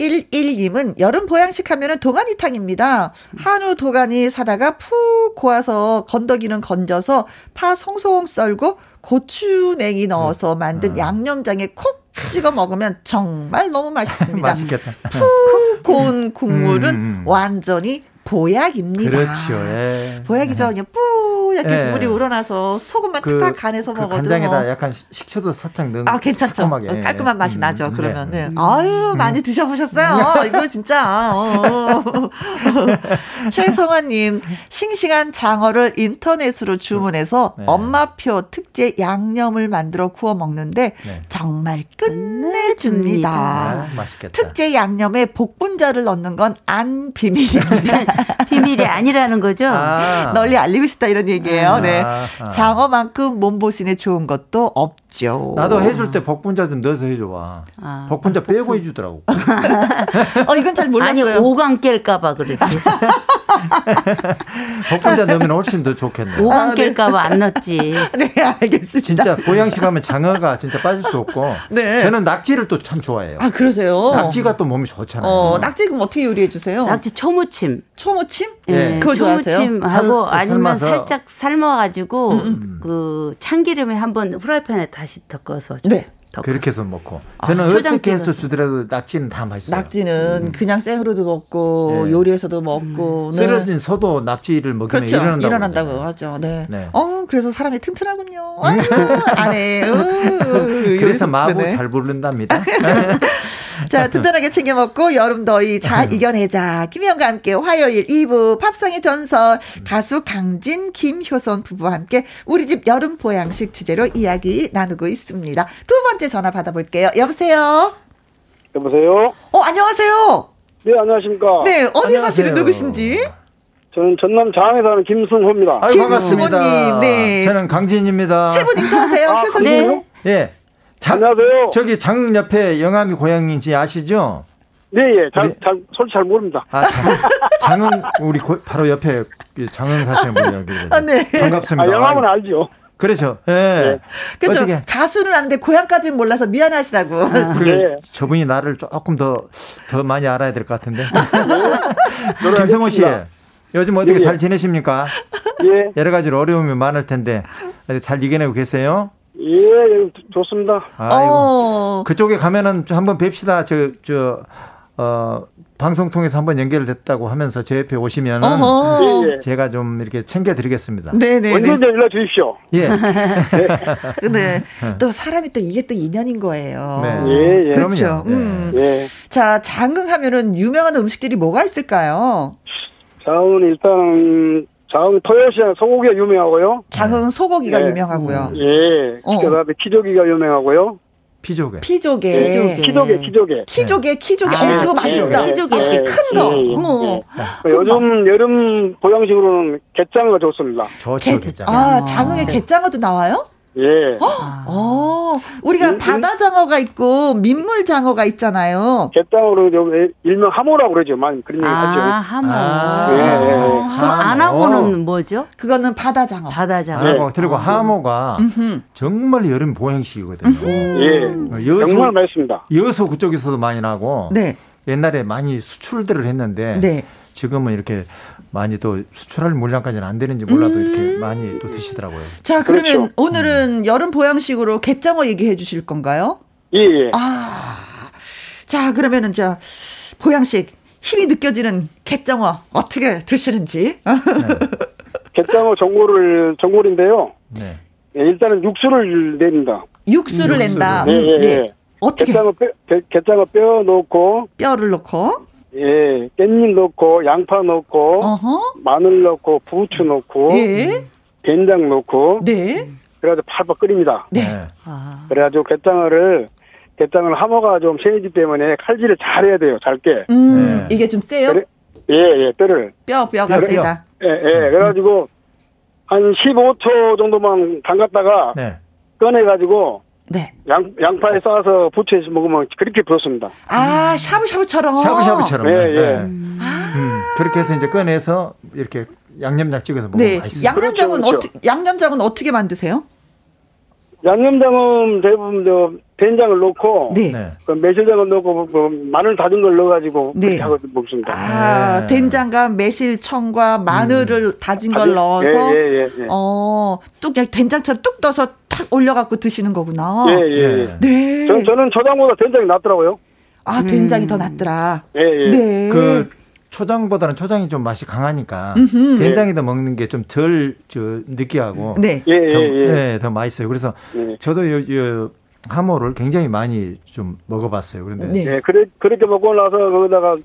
11님은 여름 보양식 하면은 도가니탕입니다. 한우 도가니 사다가 푹 고아서 건더기는 건져서 파 송송 썰고 고추냉이 넣어서 만든 음. 양념장에 콕 찍어 먹으면 정말 너무 맛있습니다. 맛있겠다. 푹 고운 국물은 음, 음. 완전히 보약입니다. 그렇죠. 예. 보약이죠. 그냥 뿌옇게 예. 물이 우러나서 소금만 그, 탁탁 간해서 그 먹어도 간장에다 약간 식초도 살짝 넣은 아 괜찮죠. 어, 깔끔한 맛이 음, 나죠. 음, 그러면은 네. 음. 아유 많이 드셔보셨어요. 이거 진짜. 어. 최성환님 싱싱한 장어를 인터넷으로 주문해서 네. 엄마표 특제 양념을 만들어 구워 먹는데 네. 정말 끝내줍니다. 네, 맛있겠다. 특제 양념에 복분자를 넣는 건 안 비밀입니다. 비밀이 아니라는 거죠. 아. 널리 알리고 싶다 이런 얘기예요. 아. 네. 아. 장어만큼 몸보신에 좋은 것도 없죠. 나도 해줄 때 복분자 좀 넣어서 해줘 아. 복분자 빼고 해주더라고. 어 이건 잘 몰랐어요. 아니 오강 깰까봐 그랬지. 복분자 넣으면 훨씬 더 좋겠네. 오강 깰까봐 안 넣었지. 네 알겠습니다. 진짜 보양식 하면 장어가 진짜 빠질 수 없고. 네. 저는 낙지를 또 참 좋아해요. 아 그러세요? 낙지가 또 몸이 좋잖아요. 어, 낙지 그럼 어떻게 요리해 주세요? 낙지 초무침. 초무침? 네. 그거 초무침 하고 아니면 삶아서. 살짝 삶아가지고 음, 음. 그 참기름에 한번 후라이팬에 다시 덮어서. 네. 그렇게 해서 먹고 아, 저는 아, 어떻게 해서 주더라도 낙지는 다 맛있어요. 낙지는 음. 그냥 생으로도 먹고 네. 요리해서도 먹고 음. 네. 쓰러진 서도 낙지를 먹으면 그렇죠. 일어난다고, 일어난다고 하죠. 네. 네. 어 그래서 사람이 튼튼하군요. 안에 그래서 마구 네. 잘 부른답니다. 자, 든든하게 챙겨 먹고 여름 더위 잘 음. 이겨내자. 김희영과 함께 화요일 2부 팝상의 전설 가수 강진 김효선 부부와 함께 우리 집 여름 보양식 주제로 이야기 나누고 있습니다. 두 번째 전화 받아볼게요. 여보세요. 여보세요. 어, 안녕하세요. 네, 안녕하십니까. 네, 어디 사시는 누구신지? 저는 전남 장안에 사는 김승호입니다. 아유, 김승호님, 네. 저는 강진입니다. 세 분 인사하세요. 아, 효선 씨. 네. 예. 장, 안녕하세요. 저기 장 옆에 영암이 고향인지 아시죠? 네, 예. 잘, 잘, 솔직히 잘 모릅니다. 아, 장, 은 우리 고, 바로 옆에 장은 사시는 분이요. 아, 네. 반갑습니다. 아, 영암은 알죠. 그렇죠. 예. 네. 그렇죠. 어떻게. 가수는 아는데 고향까지는 몰라서 미안하시다고. 아, 네. 저분이 나를 조금 더, 더 많이 알아야 될 것 같은데. 네. 김성호 씨. 요즘 어떻게 예, 예. 잘 지내십니까? 예. 여러 가지 어려움이 많을 텐데 잘 이겨내고 계세요? 예, 좋습니다. 아이고. 어. 그쪽에 가면은 한번 뵙시다. 저, 저, 어, 방송 통해서 한번 연결됐다고 하면서 제 옆에 오시면은 예, 예. 제가 좀 이렇게 챙겨드리겠습니다. 네네. 언제든 연락 주십시오. 예. 네. 네. 또 사람이 또 이게 또 인연인 거예요. 네. 예, 예. 그렇죠. 네. 음. 예. 자, 장흥 하면은 유명한 음식들이 뭐가 있을까요? 장흥은 일단 장흥 토요시장 소고기가 유명하고요. 장흥 소고기가 네. 유명하고요. 예. 어. 그다음에 키조기가 유명하고요. 피조개. 피조개. 네. 키조개, 키조개. 키조개, 키조개. 아, 어, 그거 맛있다. 키조개 네. 큰 거. 예, 예. 어. 네. 요즘 여름 보양식으로는 갯장어가 좋습니다. 좋죠, 갯장어. 아, 장흥에 갯장어도 나와요? 예. 어, 우리가 음, 바다 장어가 있고 민물 장어가 있잖아요. 갯장어로 일명 하모라고 그러죠. 많이 그런 얘기 아, 하죠. 하모. 아, 예, 예. 아, 안하모는 뭐죠? 그거는 바다 장어. 바다 장어. 네. 그리고 하모가 음흠. 정말 여름 보양식이거든요. 예. 어, 여수, 정말 맛있습니다. 여수 그쪽에서도 많이 나고. 네. 옛날에 많이 수출들을 했는데. 네. 지금은 이렇게 많이 또 수출할 물량까지는 안 되는지 몰라도 음. 이렇게 많이 또 드시더라고요. 자, 그러면 그렇죠. 오늘은 음. 여름 보양식으로 갯장어 얘기해 주실 건가요? 예, 예. 아. 자, 그러면은 저 보양식 힘이 느껴지는 갯장어 어떻게 드시는지. 네. 갯장어 전골을 전골인데요. 네. 예, 일단은 육수를 냅니다. 육수를 낸다. 네, 예, 예. 네. 어떻게? 갯장어 뼈, 갯장어 뼈 넣고 뼈를 넣고 예, 깻잎 넣고 양파 넣고 어허. 마늘 넣고 부추 넣고 예. 된장 넣고 네. 그래가지고 팔팔 끓입니다. 네. 네. 아. 그래가지고 갯장어를 갯장어는 하모가 좀 세지 때문에 칼질을 잘해야 돼요. 잘게. 음, 네. 이게 좀 세요? 그래, 예, 예, 뼈를. 뼈, 뼈가 뼈, 세다. 예, 예. 음. 그래가지고 한 15초 정도만 담갔다가 네. 꺼내가지고 네. 양, 양파에 싸서 부추해서 먹으면 그렇게 부었습니다. 아, 샤브샤브처럼? 샤브샤브처럼. 예, 예. 네. 음. 음. 그렇게 해서 이제 꺼내서 이렇게 양념장 찍어서 먹으면 네. 맛있어요. 양념장은 그렇죠, 그렇죠. 어떻게, 양념장은 어떻게 만드세요? 양념장은 대부분 저 된장을 넣고 네. 네. 그 매실장을 넣고 그 마늘 다진 걸 넣어가지고 네. 그렇게 하고 먹습니다. 아 네. 된장과 매실청과 마늘을 음. 다진 걸 넣어서 예, 예, 예, 예. 어뚝 된장처럼 뚝 떠서 탁 올려갖고 드시는 거구나. 예예. 예, 예. 네. 저, 저는 초장보다 된장이 낫더라고요. 아 된장이 음. 더 낫더라. 예 예. 네. 그 초장보다는 초장이 좀 맛이 강하니까 음흠. 된장에다 먹는 게 좀 덜 느끼하고 네. 예, 예, 더, 예. 네, 더 맛있어요. 그래서 예. 저도 요, 요 하모를 굉장히 많이 좀 먹어봤어요. 그런데 네, 네 그래, 그렇게 먹고 나서 거기다가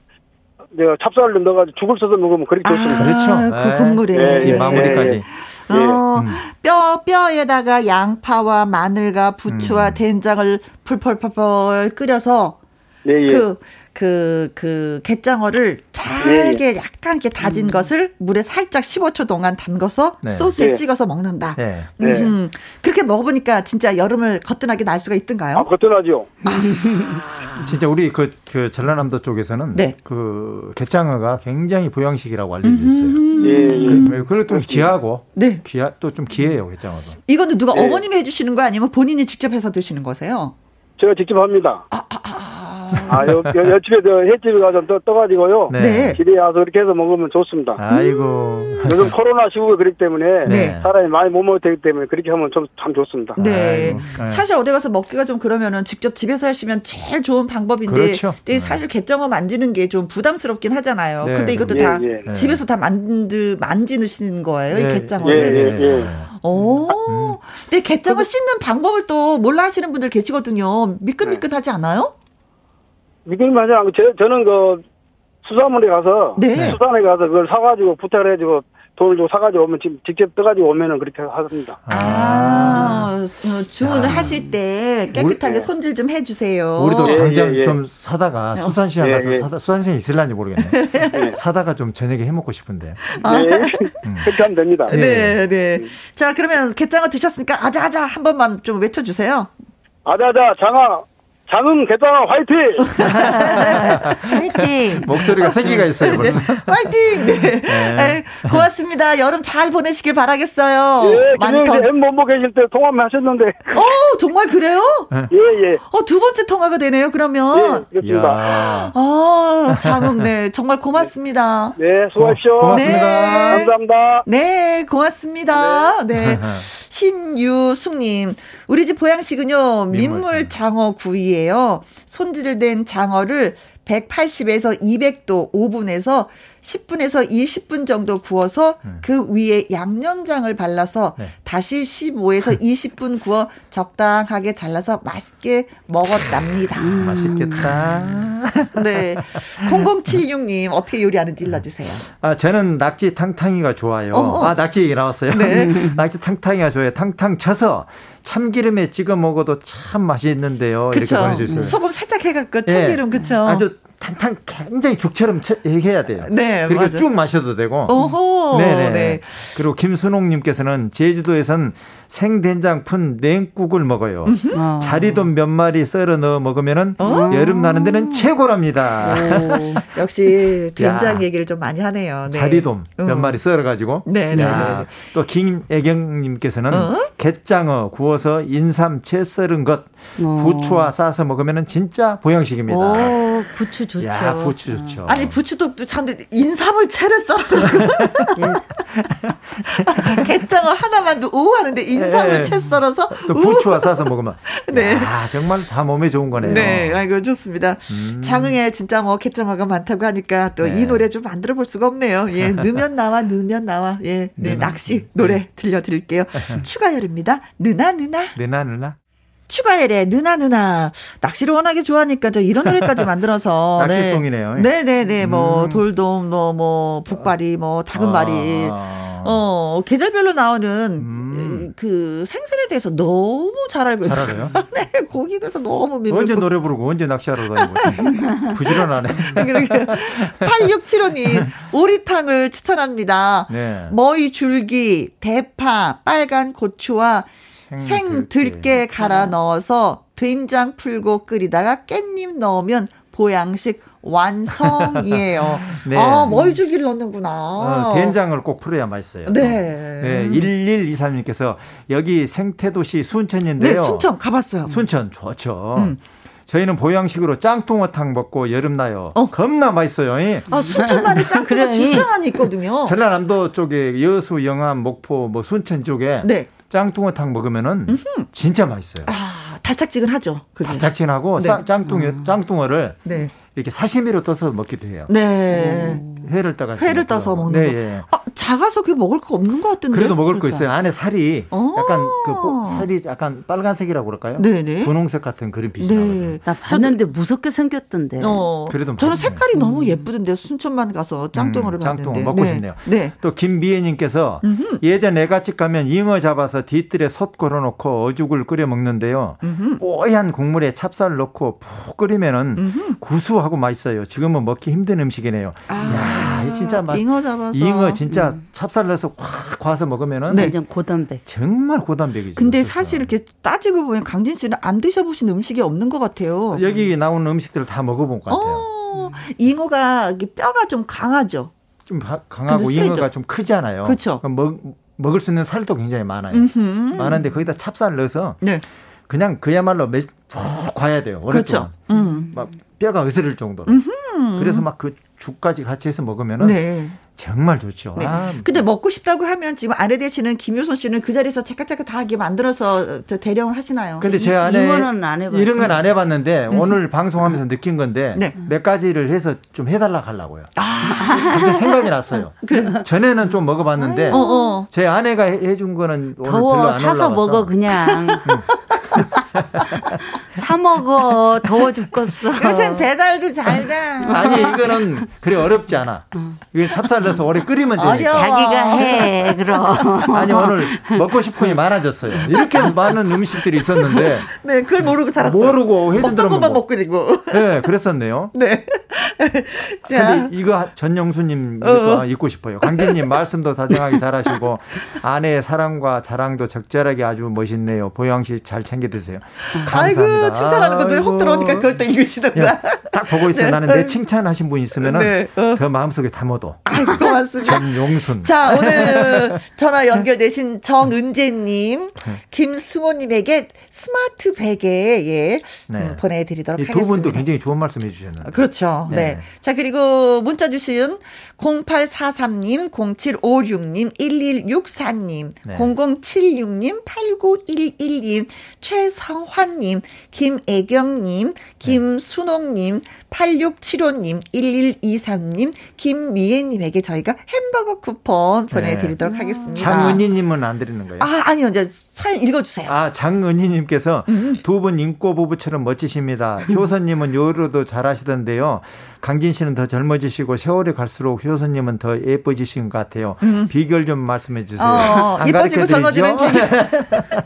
내가 찹쌀을 넣어가지고 죽을 써서 먹으면 그렇게 좋습니다. 아, 그렇죠. 그 네. 국물에 예, 예, 마무리까지. 예, 예. 어, 음. 뼈, 뼈에다가 양파와 마늘과 부추와 음. 된장을 풀펄펄펄 끓여서 예, 예. 그 그, 그, 갯장어를 잘게 네. 약간 이렇게 다진 음. 것을 물에 살짝 15초 동안 담궈서 네. 소스에 네. 찍어서 먹는다. 네. 음, 그렇게 먹어보니까 진짜 여름을 거뜬하게 날 수가 있던가요? 아, 거뜬하죠. 진짜 우리 그, 그 전라남도 쪽에서는 네. 그 갯장어가 굉장히 보양식이라고 알려져 있어요. 예, 예. 그리고 좀 귀하고 네. 귀하 또 좀 귀해요 갯장어도. 이거는 누가 예. 어머님이 해주시는 거 아니면 본인이 직접 해서 드시는 거세요? 제가 직접 합니다. 아, 아, 아. 아 여, 여, 옆집에 저 횟집에 가서 떠, 떠가지고요. 네. 집에 와서 이렇게 해서 먹으면 좋습니다. 아이고. 요즘 코로나 시국에 그렇기 때문에 네. 사람이 많이 못 먹기 때문에 그렇게 하면 좀 참 좋습니다. 네. 아이고. 네. 사실 어디 가서 먹기가 좀 그러면은 직접 집에서 하시면 제일 좋은 방법인데. 그렇죠. 근데 사실 갯장어 만지는 게 좀 부담스럽긴 하잖아요. 네. 근데 이것도 예, 다 예. 집에서 다 만들 만지시는 거예요, 이 네. 갯장어를. 예, 예, 예. 오. 음. 근데 갯장어 씻는 방법을 또 몰라 하시는 분들 계시거든요. 미끈미끈하지 않아요? 미끈미끈하지 않고 저, 는 그 수산물에 가서 네. 수산에 가서 그걸 사가지고 부탁을 해가지고 돈을 좀 사가지고 오면 직접 떠가지고 오면은 그렇게 합니다. 아, 아. 어, 주문을 아. 하실 때 깨끗하게 우리, 손질 좀 해주세요. 우리도 예, 당장 예, 예. 좀 사다가 어. 수산시장 예, 가서 예. 사다, 수산시장 있을란지 모르겠네. 예. 사다가 좀 저녁에 해먹고 싶은데. 아. 네. 음. 그렇게 하면 됩니다. 네, 네. 자, 그러면 게장어 드셨으니까 아자아자 한 번만 좀 외쳐주세요. 아자아자 장아 장흥 개장 화이팅! 화이팅! 목소리가 세기가 있어요, 벌써. 네, 화이팅! 네. 네. 네. 고맙습니다. 여름 잘 보내시길 바라겠어요. 예, 많이 더. 엠본부 계실 때 통화 하셨는데. 어, 정말 그래요? 예, 예. 어, 두 번째 통화가 되네요, 그러면. 예, 그렇습니다. 아, 장흥, 네. 정말 고맙습니다. 네, 수고하십시오. 고맙습니다. 네. 감사합니다. 네, 고맙습니다. 네. 신유숙님, 우리 집 보양식은요, 민물 장어 구이예요. 손질된 장어를 180에서 200도 오븐에서 10분에서 20분 정도 구워서 음. 그 위에 양념장을 발라서 네. 다시 15에서 20분 구워 적당하게 잘라서 맛있게 먹었답니다. 음, 맛있겠다. 네. 0076님 어떻게 요리하는지 일러주세요. 아 저는 낙지 탕탕이가 좋아요. 어어. 아 낙지 얘기 나왔어요. 네. 낙지 탕탕이가 좋아요. 탕탕 쳐서 참기름에 찍어 먹어도 참 맛있는데요. 그쵸. 이렇게 보내주세요. 소금 살짝 해갖고 참기름 네. 그쵸. 아주 탕탕 굉장히 죽처럼 해야 돼요. 네, 그리고 쭉 마셔도 되고. 오호. 네네. 네. 그리고 김순옥님께서는 제주도에선 생된장 푼 냉국을 먹어요. 어. 자리돔 몇 마리 썰어 넣어 먹으면은 어? 여름 나는 데는 최고랍니다. 역시 된장 야, 얘기를 좀 많이 하네요. 네. 자리돔 몇 어. 마리 썰어 가지고. 네, 네, 네. 또 김애경 님께서는 어? 갯장어 구워서 인삼 채 썰은 것 어. 부추와 싸서 먹으면은 진짜 보양식입니다. 오, 부추 좋죠. 야, 부추 좋죠. 아니 부추도 참 인삼을 채를 썰어. 갯장어 하나만도 오 하는데 인 삼을 네. 채 썰어서 또 부추와 싸서 먹으면 네. 야, 정말 다 몸에 좋은 거네요. 네, 아이고 좋습니다. 음. 장흥에 진짜 뭐 갯장어가 많다고 하니까 또이 네. 노래 좀 만들어 볼 수가 없네요. 예, 넣으면 나와, 넣으면 나와. 예, 네, 낚시 노래 들려드릴게요. 추가열입니다. 누나 누나. 누나 누나. 추가열의 누나 누나 낚시를 워낙에 좋아하니까 저 이런 노래까지 만들어서 낚시송이네요. 네, 네, 네, 뭐 음. 돌돔, 뭐, 뭐 북발이, 뭐 다금발이. 아. 어, 계절별로 나오는 음. 그 생선에 대해서 너무 잘 알고 있어요. 잘 알아요? 네, 고기 대해서 너무 민물 언제 노래 부르고 언제 낚시하러 다니고 부지런하네. 8675님 오리탕을 추천합니다. 네. 머위 줄기, 대파, 빨간 고추와 생 들깨 갈아 넣어서 된장 풀고 끓이다가 깻잎 넣으면 보양식 완성이에요. 네. 아, 멀주기를 넣는구나. 어, 된장을 꼭 풀어야 맛있어요. 네. 네. 1123님께서 여기 생태도시 순천인데요. 네, 순천 가봤어요. 순천 좋죠. 음. 저희는 보양식으로 짱뚱어탕 먹고 여름 나요. 어. 겁나 맛있어요. 아, 순천만에 짱뚱어 진짜 많이 있거든요. 전라남도 쪽에 여수, 영암, 목포, 뭐 순천 쪽에 네. 짱뚱어탕 먹으면은 음흠. 진짜 맛있어요. 아, 달짝지근하죠. 그게. 달짝지근하고 네. 짱뚱어, 음. 짱뚱어를 네. 이렇게 사시미로 떠서 먹기도 해요. 네. 회를 떠가 회를 떠서 먹는 네, 거. 예. 아, 작아서 그게 먹을 거 없는 것 같은데. 그래도 먹을 그러니까. 거 있어요. 안에 살이 어. 약간 그 살이 약간 빨간색이라고 그럴까요? 네네. 분홍색 같은 그런 빛이 네. 나거든요. 나 봤는데 저도, 무섭게 생겼던데. 어. 그래도 저는 색깔이 음. 너무 예쁘던데 순천만 가서 짱뚱어를 음, 봤는데. 짱뚱어 먹고 네. 싶네요. 네. 또 김미애님께서 예전 애가집 가면 잉어 잡아서 뒤뜰에 솥 걸어놓고 어죽을 끓여 먹는데요. 음흠. 뽀얀 국물에 찹쌀 넣고 푹 끓이면은 음흠. 구수하고 맛있어요. 지금은 먹기 힘든 음식이네요. 아. 야, 진짜 맛. 잉어 잡아서. 잉어 진짜 음. 찹쌀 넣어서 확 과서 먹으면은 네. 완전 고단백. 정말 고단백이죠. 근데 그래서. 사실 이렇게 따지고 보면 강진 씨는 안 드셔보신 음식이 없는 것 같아요. 여기 나오는 음식들을 다 먹어본 것 같아요. 어, 잉어가 뼈가 좀 강하죠. 좀 강하고 잉어가 좀 크잖아요. 그렇죠. 먹, 먹을 수 있는 살도 굉장히 많아요. 음흠. 많은데 거기다 찹쌀 넣어서 네. 그냥 그야말로 푹 과야 돼요. 오랫동안. 그렇죠. 음. 막 뼈가 으스릴 정도로. 음흠. 그래서 막 그 죽까지 같이 해서 먹으면은 네. 정말 좋죠. 네. 아, 근데 먹고 싶다고 하면 지금 아내 되시는 김효선 씨는 그 자리에서 이렇게 만들어서 대령을 하시나요? 근데 제 아내 이런 건 안 해봤는데 음. 오늘 방송하면서 느낀 건데 네. 몇 가지를 해서 좀 해달라 하려고요. 아. 갑자기 생각이 났어요. 그래. 전에는 좀 먹어봤는데 어, 어. 제 아내가 해준 거는 오늘 더워 별로 안 사서 올라가서. 먹어 그냥. 사 먹어 더워 죽겠어. 요새 배달도 잘 돼. 아니 이거는 그래 어렵지 않아. 이거 찹쌀 넣어서 오래 끓이면 되니까. 자기가 해 그럼. 아니 오늘 먹고 싶은 게 많아졌어요. 이렇게 많은 음식들이 있었는데. 네, 그걸 모르고 살았어. 모르고 해준 대로 것만 먹고 되고. 네, 그랬었네요. 네. 자, 근데 이거 전영수님 어. 읽고 싶어요. 강진님 말씀도 다정하게 잘하시고 아내의 사랑과 자랑도 적절하게 아주 멋있네요. 보양식 잘 챙겨 드세요. 감사합니다. 아이고 칭찬하는 거 눈에 혹 들어오니까 그걸 또 읽으시던가. 딱 보고 있어요. 네. 나는 내 칭찬하신 분 있으면은 네. 어. 그 마음속에 담아도. 아이고 고맙습니다. 전용순. 자 오늘 전화 연결되신 정은재님, 네. 김승호님에게 스마트 베개 예 네. 음, 보내드리도록 하겠습니다. 두 분도 굉장히 좋은 말씀 해주셨는데. 그렇죠. 네. 네. 자 그리고 문자 주신 0843님, 0756님, 1164님, 네. 0076님, 8911님, 최성환님, 김애경님, 김순옥님, 8675님, 1123님, 김미애님에게 저희가 햄버거 쿠폰 보내드리도록 네. 하겠습니다. 장은희님은 안 드리는 거예요? 아, 아니요. 이제 사연 읽어주세요. 아, 장은희님께서 음. 두분 인꼬 부부처럼 멋지십니다. 효선님은 요리도 잘하시던데요. 강진 씨는 더 젊어지시고 세월이 갈수록 효선님은 더 예뻐지신 것 같아요. 음. 비결 좀 말씀해 주세요. 어, 예뻐지고 젊어지는 비결.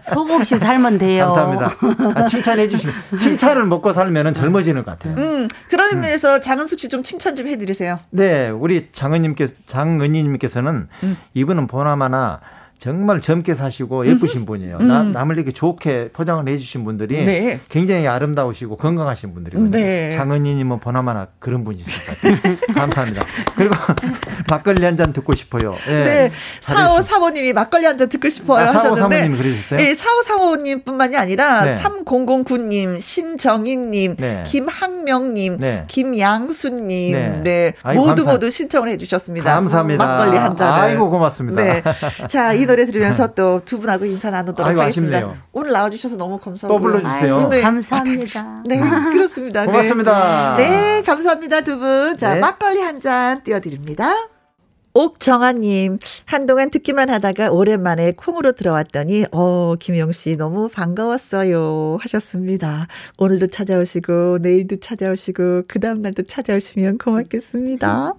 속 없이 살면 돼요. 감사합니다. 아, 칭찬해 주시면 칭찬을 먹고 살면 젊어지는 것 같아요. 음, 그런 의미에서 음. 장은숙 씨 좀 칭찬 좀 해드리세요. 네, 우리 장은님께 장은희님께서는 음. 이분은 보나마나 정말 젊게 사시고 예쁘신 분이에요. 음. 남, 남을 이렇게 좋게 포장을 해주신 분들이 네. 굉장히 아름다우시고 건강하신 분들이거든요. 네. 장은희님은 보나마나 그런 같아요. 감사합니다. 그리고 막걸리 한 잔 듣고 싶어요. 네. 네. 사오 사모님이 막걸리 한 잔 듣고 싶어요 아, 하셨는데. 사오 사모님 그러셨어요? 네. 사오 사모님뿐만이 아니라 네. 3009님, 신정희님, 네. 김학명님, 네. 김양수님, 네, 네. 아이고, 모두 감사... 모두 신청을 해주셨습니다. 감사합니다. 막걸리 한 잔. 아이고 고맙습니다. 네. 자, 이 노래 들으면서 또 두 분하고 인사 나누도록 아이고, 하겠습니다. 아쉽네요. 오늘 나와주셔서 너무 감사하고 또 불러주세요. 네. 감사합니다. 네, 그렇습니다. 고맙습니다. 네, 네 감사합니다 두 분. 자, 네. 막걸리 한 잔 띄워드립니다. 옥정아님, 한동안 듣기만 하다가 오랜만에 콩으로 들어왔더니, 어, 김영 씨 너무 반가웠어요. 하셨습니다. 오늘도 찾아오시고, 내일도 찾아오시고, 그 다음날도 찾아오시면 고맙겠습니다.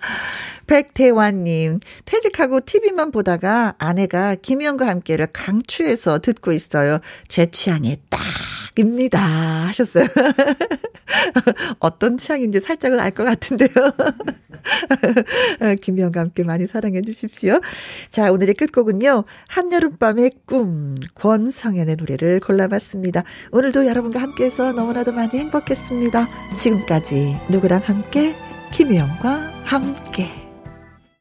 백대환님, 퇴직하고 TV만 보다가 아내가 김영과 함께를 강추해서 듣고 있어요. 제 취향에 딱입니다. 하셨어요. 어떤 취향인지 살짝은 알 것 같은데요. 김영과 함께 많이 사랑해 주십시오. 자, 오늘의 끝곡은요. 한여름밤의 꿈, 권성현의 노래를 골라봤습니다. 오늘도 여러분과 함께해서 너무나도 많이 행복했습니다. 지금까지 누구랑 함께? 김혜영과 함께.